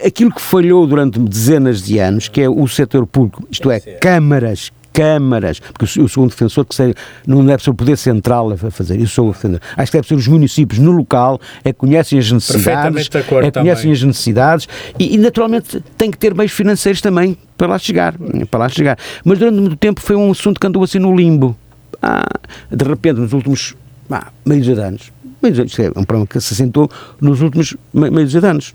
aquilo que falhou durante dezenas de anos, que é o setor público, isto é, câmaras, câmaras, porque eu sou um defensor que sei, não deve ser o poder central a fazer, eu sou o defensor. Acho que deve ser os municípios no local, é que conhecem as necessidades, é conhecem também. as necessidades e, e, naturalmente tem que ter meios financeiros também para lá chegar, para lá chegar. Mas durante muito tempo foi um assunto que andou assim no limbo. Ah, de repente, nos últimos ah, meio de anos, isto é um problema que se assentou nos últimos meio de anos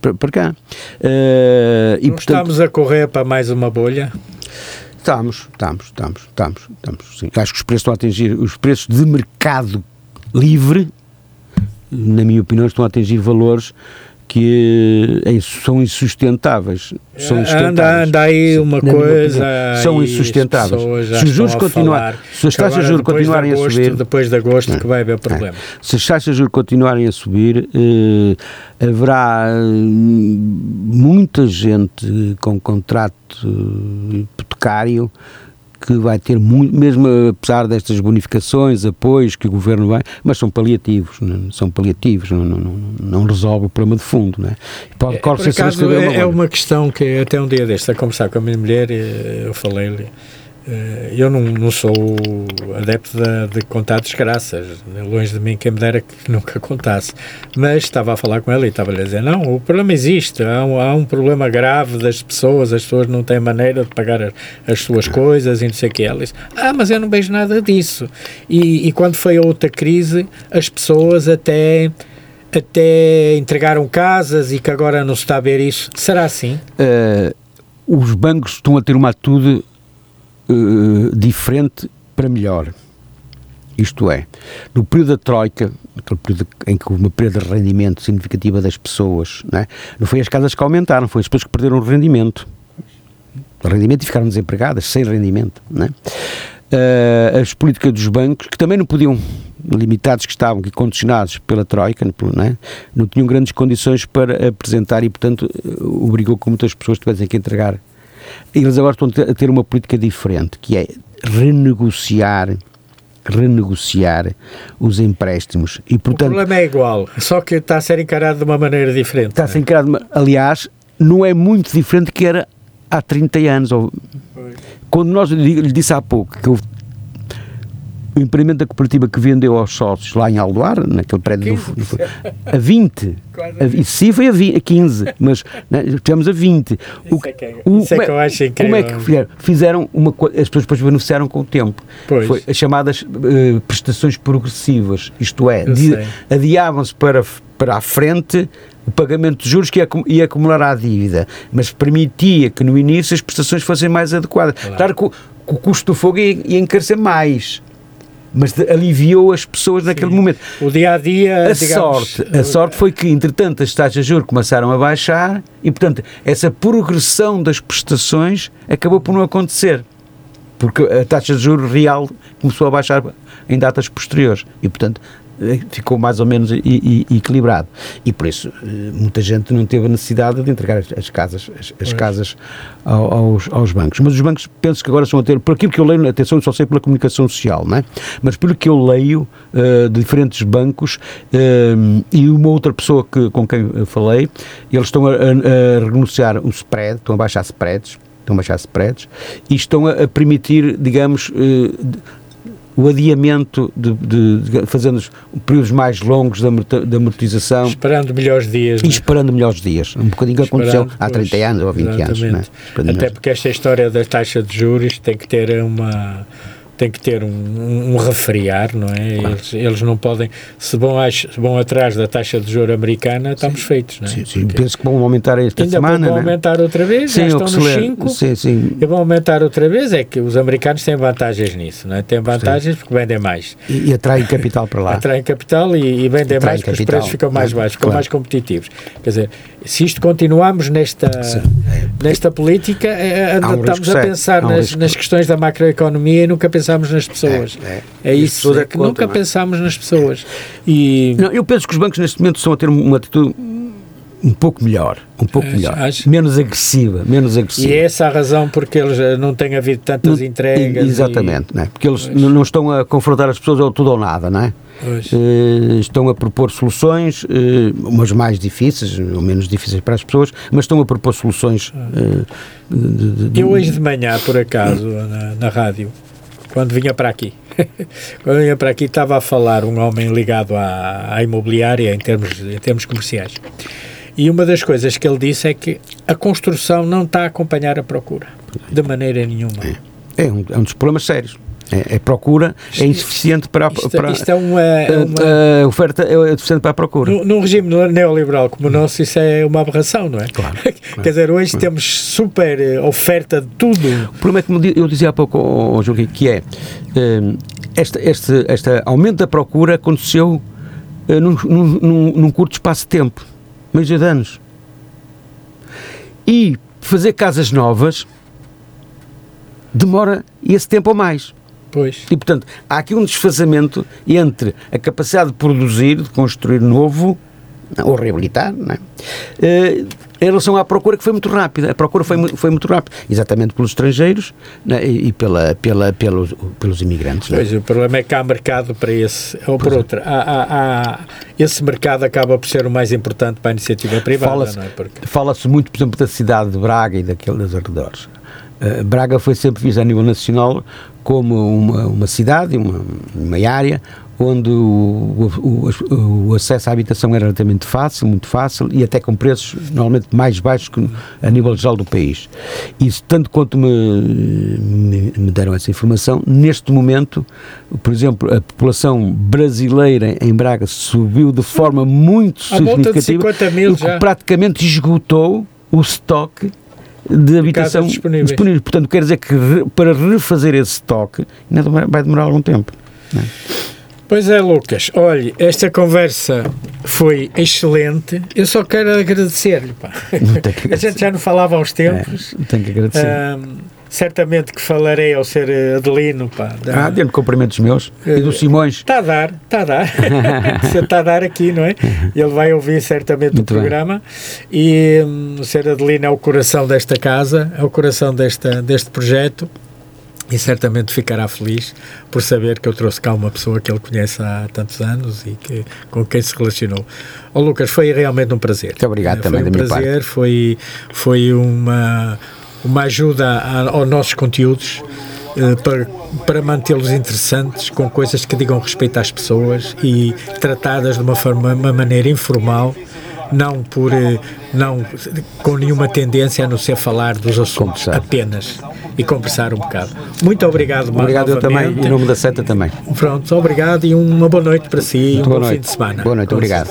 para, cá. Uh, e, portanto, estamos a correr para mais uma bolha? Estamos, estamos, estamos, estamos, estamos sim. Acho que os preços estão a atingir, os preços de mercado livre, na minha opinião, estão a atingir valores que é, são insustentáveis. São insustentáveis. Anda, anda aí uma coisa. São insustentáveis. Se os juros continuarem, se as taxas de juros continuarem agosto, a subir. Depois de agosto, é, que vai haver problema. É. Se as taxas de juros continuarem a subir, eh, haverá muita gente com contrato hipotecário que vai ter muito, mesmo apesar destas bonificações, apoios que o governo vai, mas são paliativos, não, são paliativos, não, não, não, resolve o problema de fundo, não é? Pode, é, por acaso, é, é uma questão que até um dia deste, a conversar com a minha mulher, eu falei-lhe, eh, eu não, não sou adepto de, de contar desgraças, longe de mim quem me dera que [LAUGHS] nunca contasse, mas estava a falar com ela e estava-lhe a dizer, não, o problema existe, há um, há um, problema grave das pessoas, as pessoas não têm maneira de pagar as, as suas coisas e não sei o que, ela disse, ah, mas eu não vejo nada disso, e, e quando foi a outra crise, as pessoas até até entregaram casas e que agora não se está a ver isso, será assim? Uh, os bancos estão a ter uma atitude uh, diferente para melhor. Isto é, no período da Troika, naquele período em que houve uma perda de rendimento significativa das pessoas, não, é? não foi as casas que aumentaram, foi as pessoas que perderam o rendimento. O rendimento e ficaram desempregadas, sem rendimento. Não é? Uh, as políticas dos bancos, que também não podiam, limitados que estavam, que condicionados pela Troika, não, é? não tinham grandes condições para apresentar e, portanto, obrigou que muitas pessoas tivessem que entregar eles agora estão a ter uma política diferente, que é renegociar renegociar os empréstimos e portanto o problema é igual só que está a ser encarado de uma maneira diferente está a ser é? encarado aliás não é muito diferente do que era há 30 anos ou, quando nós lhe disse há pouco que houve o empreendimento da cooperativa que vendeu aos sócios lá em Aldoar, naquele prédio do, do, a 20. A, sim, foi a, 20, a 15, mas né, tivemos a 20. O, isso é que, é, o, isso é que eu acho incrível. Como é que fizeram? Fizeram uma as pessoas depois beneficiaram com o tempo. Pois. Foi as chamadas uh, prestações progressivas, isto é, adiavam-se para, para a frente o pagamento de juros que ia, acumular a dívida, mas permitia que no início as prestações fossem mais adequadas. Claro, claro que, o, o custo do fogo ia, ia encarecer mais mas aliviou as pessoas naquele Sim. momento. O dia a dia. A digamos, sorte, a sorte foi que, entretanto, as taxas de juros começaram a baixar e, portanto, essa progressão das prestações acabou por não acontecer. Porque a taxa de juros real começou a baixar em datas posteriores e, portanto, ficou mais ou menos equilibrado. E por isso eh, muita gente não teve a necessidade de entregar as, casas, as, as casas aos, aos, bancos. Mas os bancos penso que agora estão a ter, por aquilo que eu leio, atenção, só sei pela comunicação social, não é? mas pelo que eu leio uh, de diferentes bancos uh, e uma outra pessoa que, com quem falei, eles estão a, a, a renegociar o spread, estão a baixar spreads, estão a baixar spreads e estão a, permitir, digamos, o adiamento de, de, de fazendo períodos mais longos da amortização. Esperando melhores dias. E né? esperando melhores dias. Um bocadinho que aconteceu há 30 anos ou 20 exatamente. anos. Até porque esta história da taxa de juros tem que ter uma tem que ter um, um refriar, não é? Claro. Eles, eles não podem, se vão, se vão atrás da taxa de juros americana, estamos sim. feitos, não é? Sim, sim. penso que vão aumentar esta ainda semana. Vão é? aumentar outra vez, sim, já estão nos 5 sim, sim. e vão aumentar outra vez, é que os americanos têm vantagens nisso, não é? Têm vantagens sim. porque vendem mais. E, e atraem capital para lá. Atraem capital e, e vendem mais porque capital. os preços ficam mais baixos, ficam claro. mais competitivos. Quer dizer, se isto continuarmos nesta, nesta política, é, um estamos a pensar um nas, nas questões da macroeconomia e nunca pensamos nas pessoas. É, é, é isso, é que conta, nunca é? pensámos nas pessoas. E... Não, eu penso que os bancos neste momento estão a ter uma atitude um pouco melhor, um pouco Acho- melhor, acho- menos agressiva, menos E agressiva. é essa a razão porque eles eh, não têm havido tantas Não- entregas. e- Exatamente, não é? porque eles n- não estão a confrontar as pessoas ao tudo ou nada, não é? Pois. Eh, estão a propor soluções, eh, umas mais difíceis ou menos difíceis para as pessoas, mas estão a propor soluções. de- de- de- Eu hoje de manhã, por acaso, na, na rádio, quando vinha para aqui, [LAUGHS] quando vinha para aqui estava a falar um homem ligado à, à imobiliária em termos, em termos comerciais. E uma das coisas que ele disse é que a construção não está a acompanhar a procura, de maneira nenhuma. é, um, é um dos problemas sérios. É, é procura, é insuficiente para, a- Isto, para isto é uma, é uma- a, a oferta é insuficiente para a procura. Num, num regime neoliberal como o nosso, isso é uma aberração, não é? Claro, [LAUGHS] Quer dizer, hoje temos super eh, oferta de tudo. O problema é di- eu dizia há pouco ao, ao Joaquim, que é hum, este, este, este aumento da procura aconteceu eh, num, num- num curto espaço de tempo, meio de anos. E fazer casas novas demora esse tempo ou mais. Pois. E, portanto, há aqui um desfazamento entre a capacidade de produzir, de construir novo, ou reabilitar, não é? Em relação à procura, que foi muito rápida. A procura foi, foi muito rápida, exatamente pelos estrangeiros né, e pela, pela, pelos, pelos imigrantes. não é? Pois, o problema é que há mercado para esse, ou por outra, há, há- há- esse mercado acaba por ser o mais importante para a iniciativa privada, Fala-se é? Porque, fala-se muito, por exemplo, da cidade de Braga e daqueles arredores. Eh, Braga foi sempre vista a nível nacional como uma, uma cidade, uma, uma área onde o, o- o- acesso à habitação era relativamente fácil, muito fácil e até com preços normalmente mais baixos que a nível geral do país. Isso, tanto quanto me, me, me deram essa informação, neste momento, por exemplo, a população brasileira em Braga subiu de forma muito de significativa 50 mil já. praticamente esgotou o estoque de habitação casas disponíveis. disponível. Portanto, quer dizer que re- para refazer esse estoque ainda vai demorar algum tempo. Pois é, Lucas, olhe, esta conversa foi excelente. Eu só quero agradecer-lhe. que [LAUGHS] A gente já não falava há uns tempos. É, tenho que agradecer. Ahm, certamente que falarei ao ser eh, Adelino. Pá, da- ah, dentro de cumprimentos meus e do Simões. Está a dar, está a dar. [LAUGHS] Está a dar aqui, não é? Ele vai ouvir certamente Muito o bem. programa. E hum, o Sr. Adelino é o coração desta casa, é o coração desta, deste projeto. E certamente ficará feliz por saber que eu trouxe cá uma pessoa que ele conhece há tantos anos e que, com quem se relacionou. Ó Lucas, foi realmente um prazer. Muito obrigado Eh, também foi um da minha prazer, foi, foi uma, uma ajuda a- aos nossos conteúdos eh, para, para mantê-los interessantes com coisas que digam respeito às pessoas e tratadas de uma forma, uma maneira informal não por eh, não com nenhuma tendência a não ser falar dos assuntos Conversar. apenas e conversar um bocado. Muito obrigado, Mar- Obrigado eu também, em nome da SETA também. Pronto, obrigado e uma boa noite para si e um bom fim noite. de semana. Boa noite, obrigado.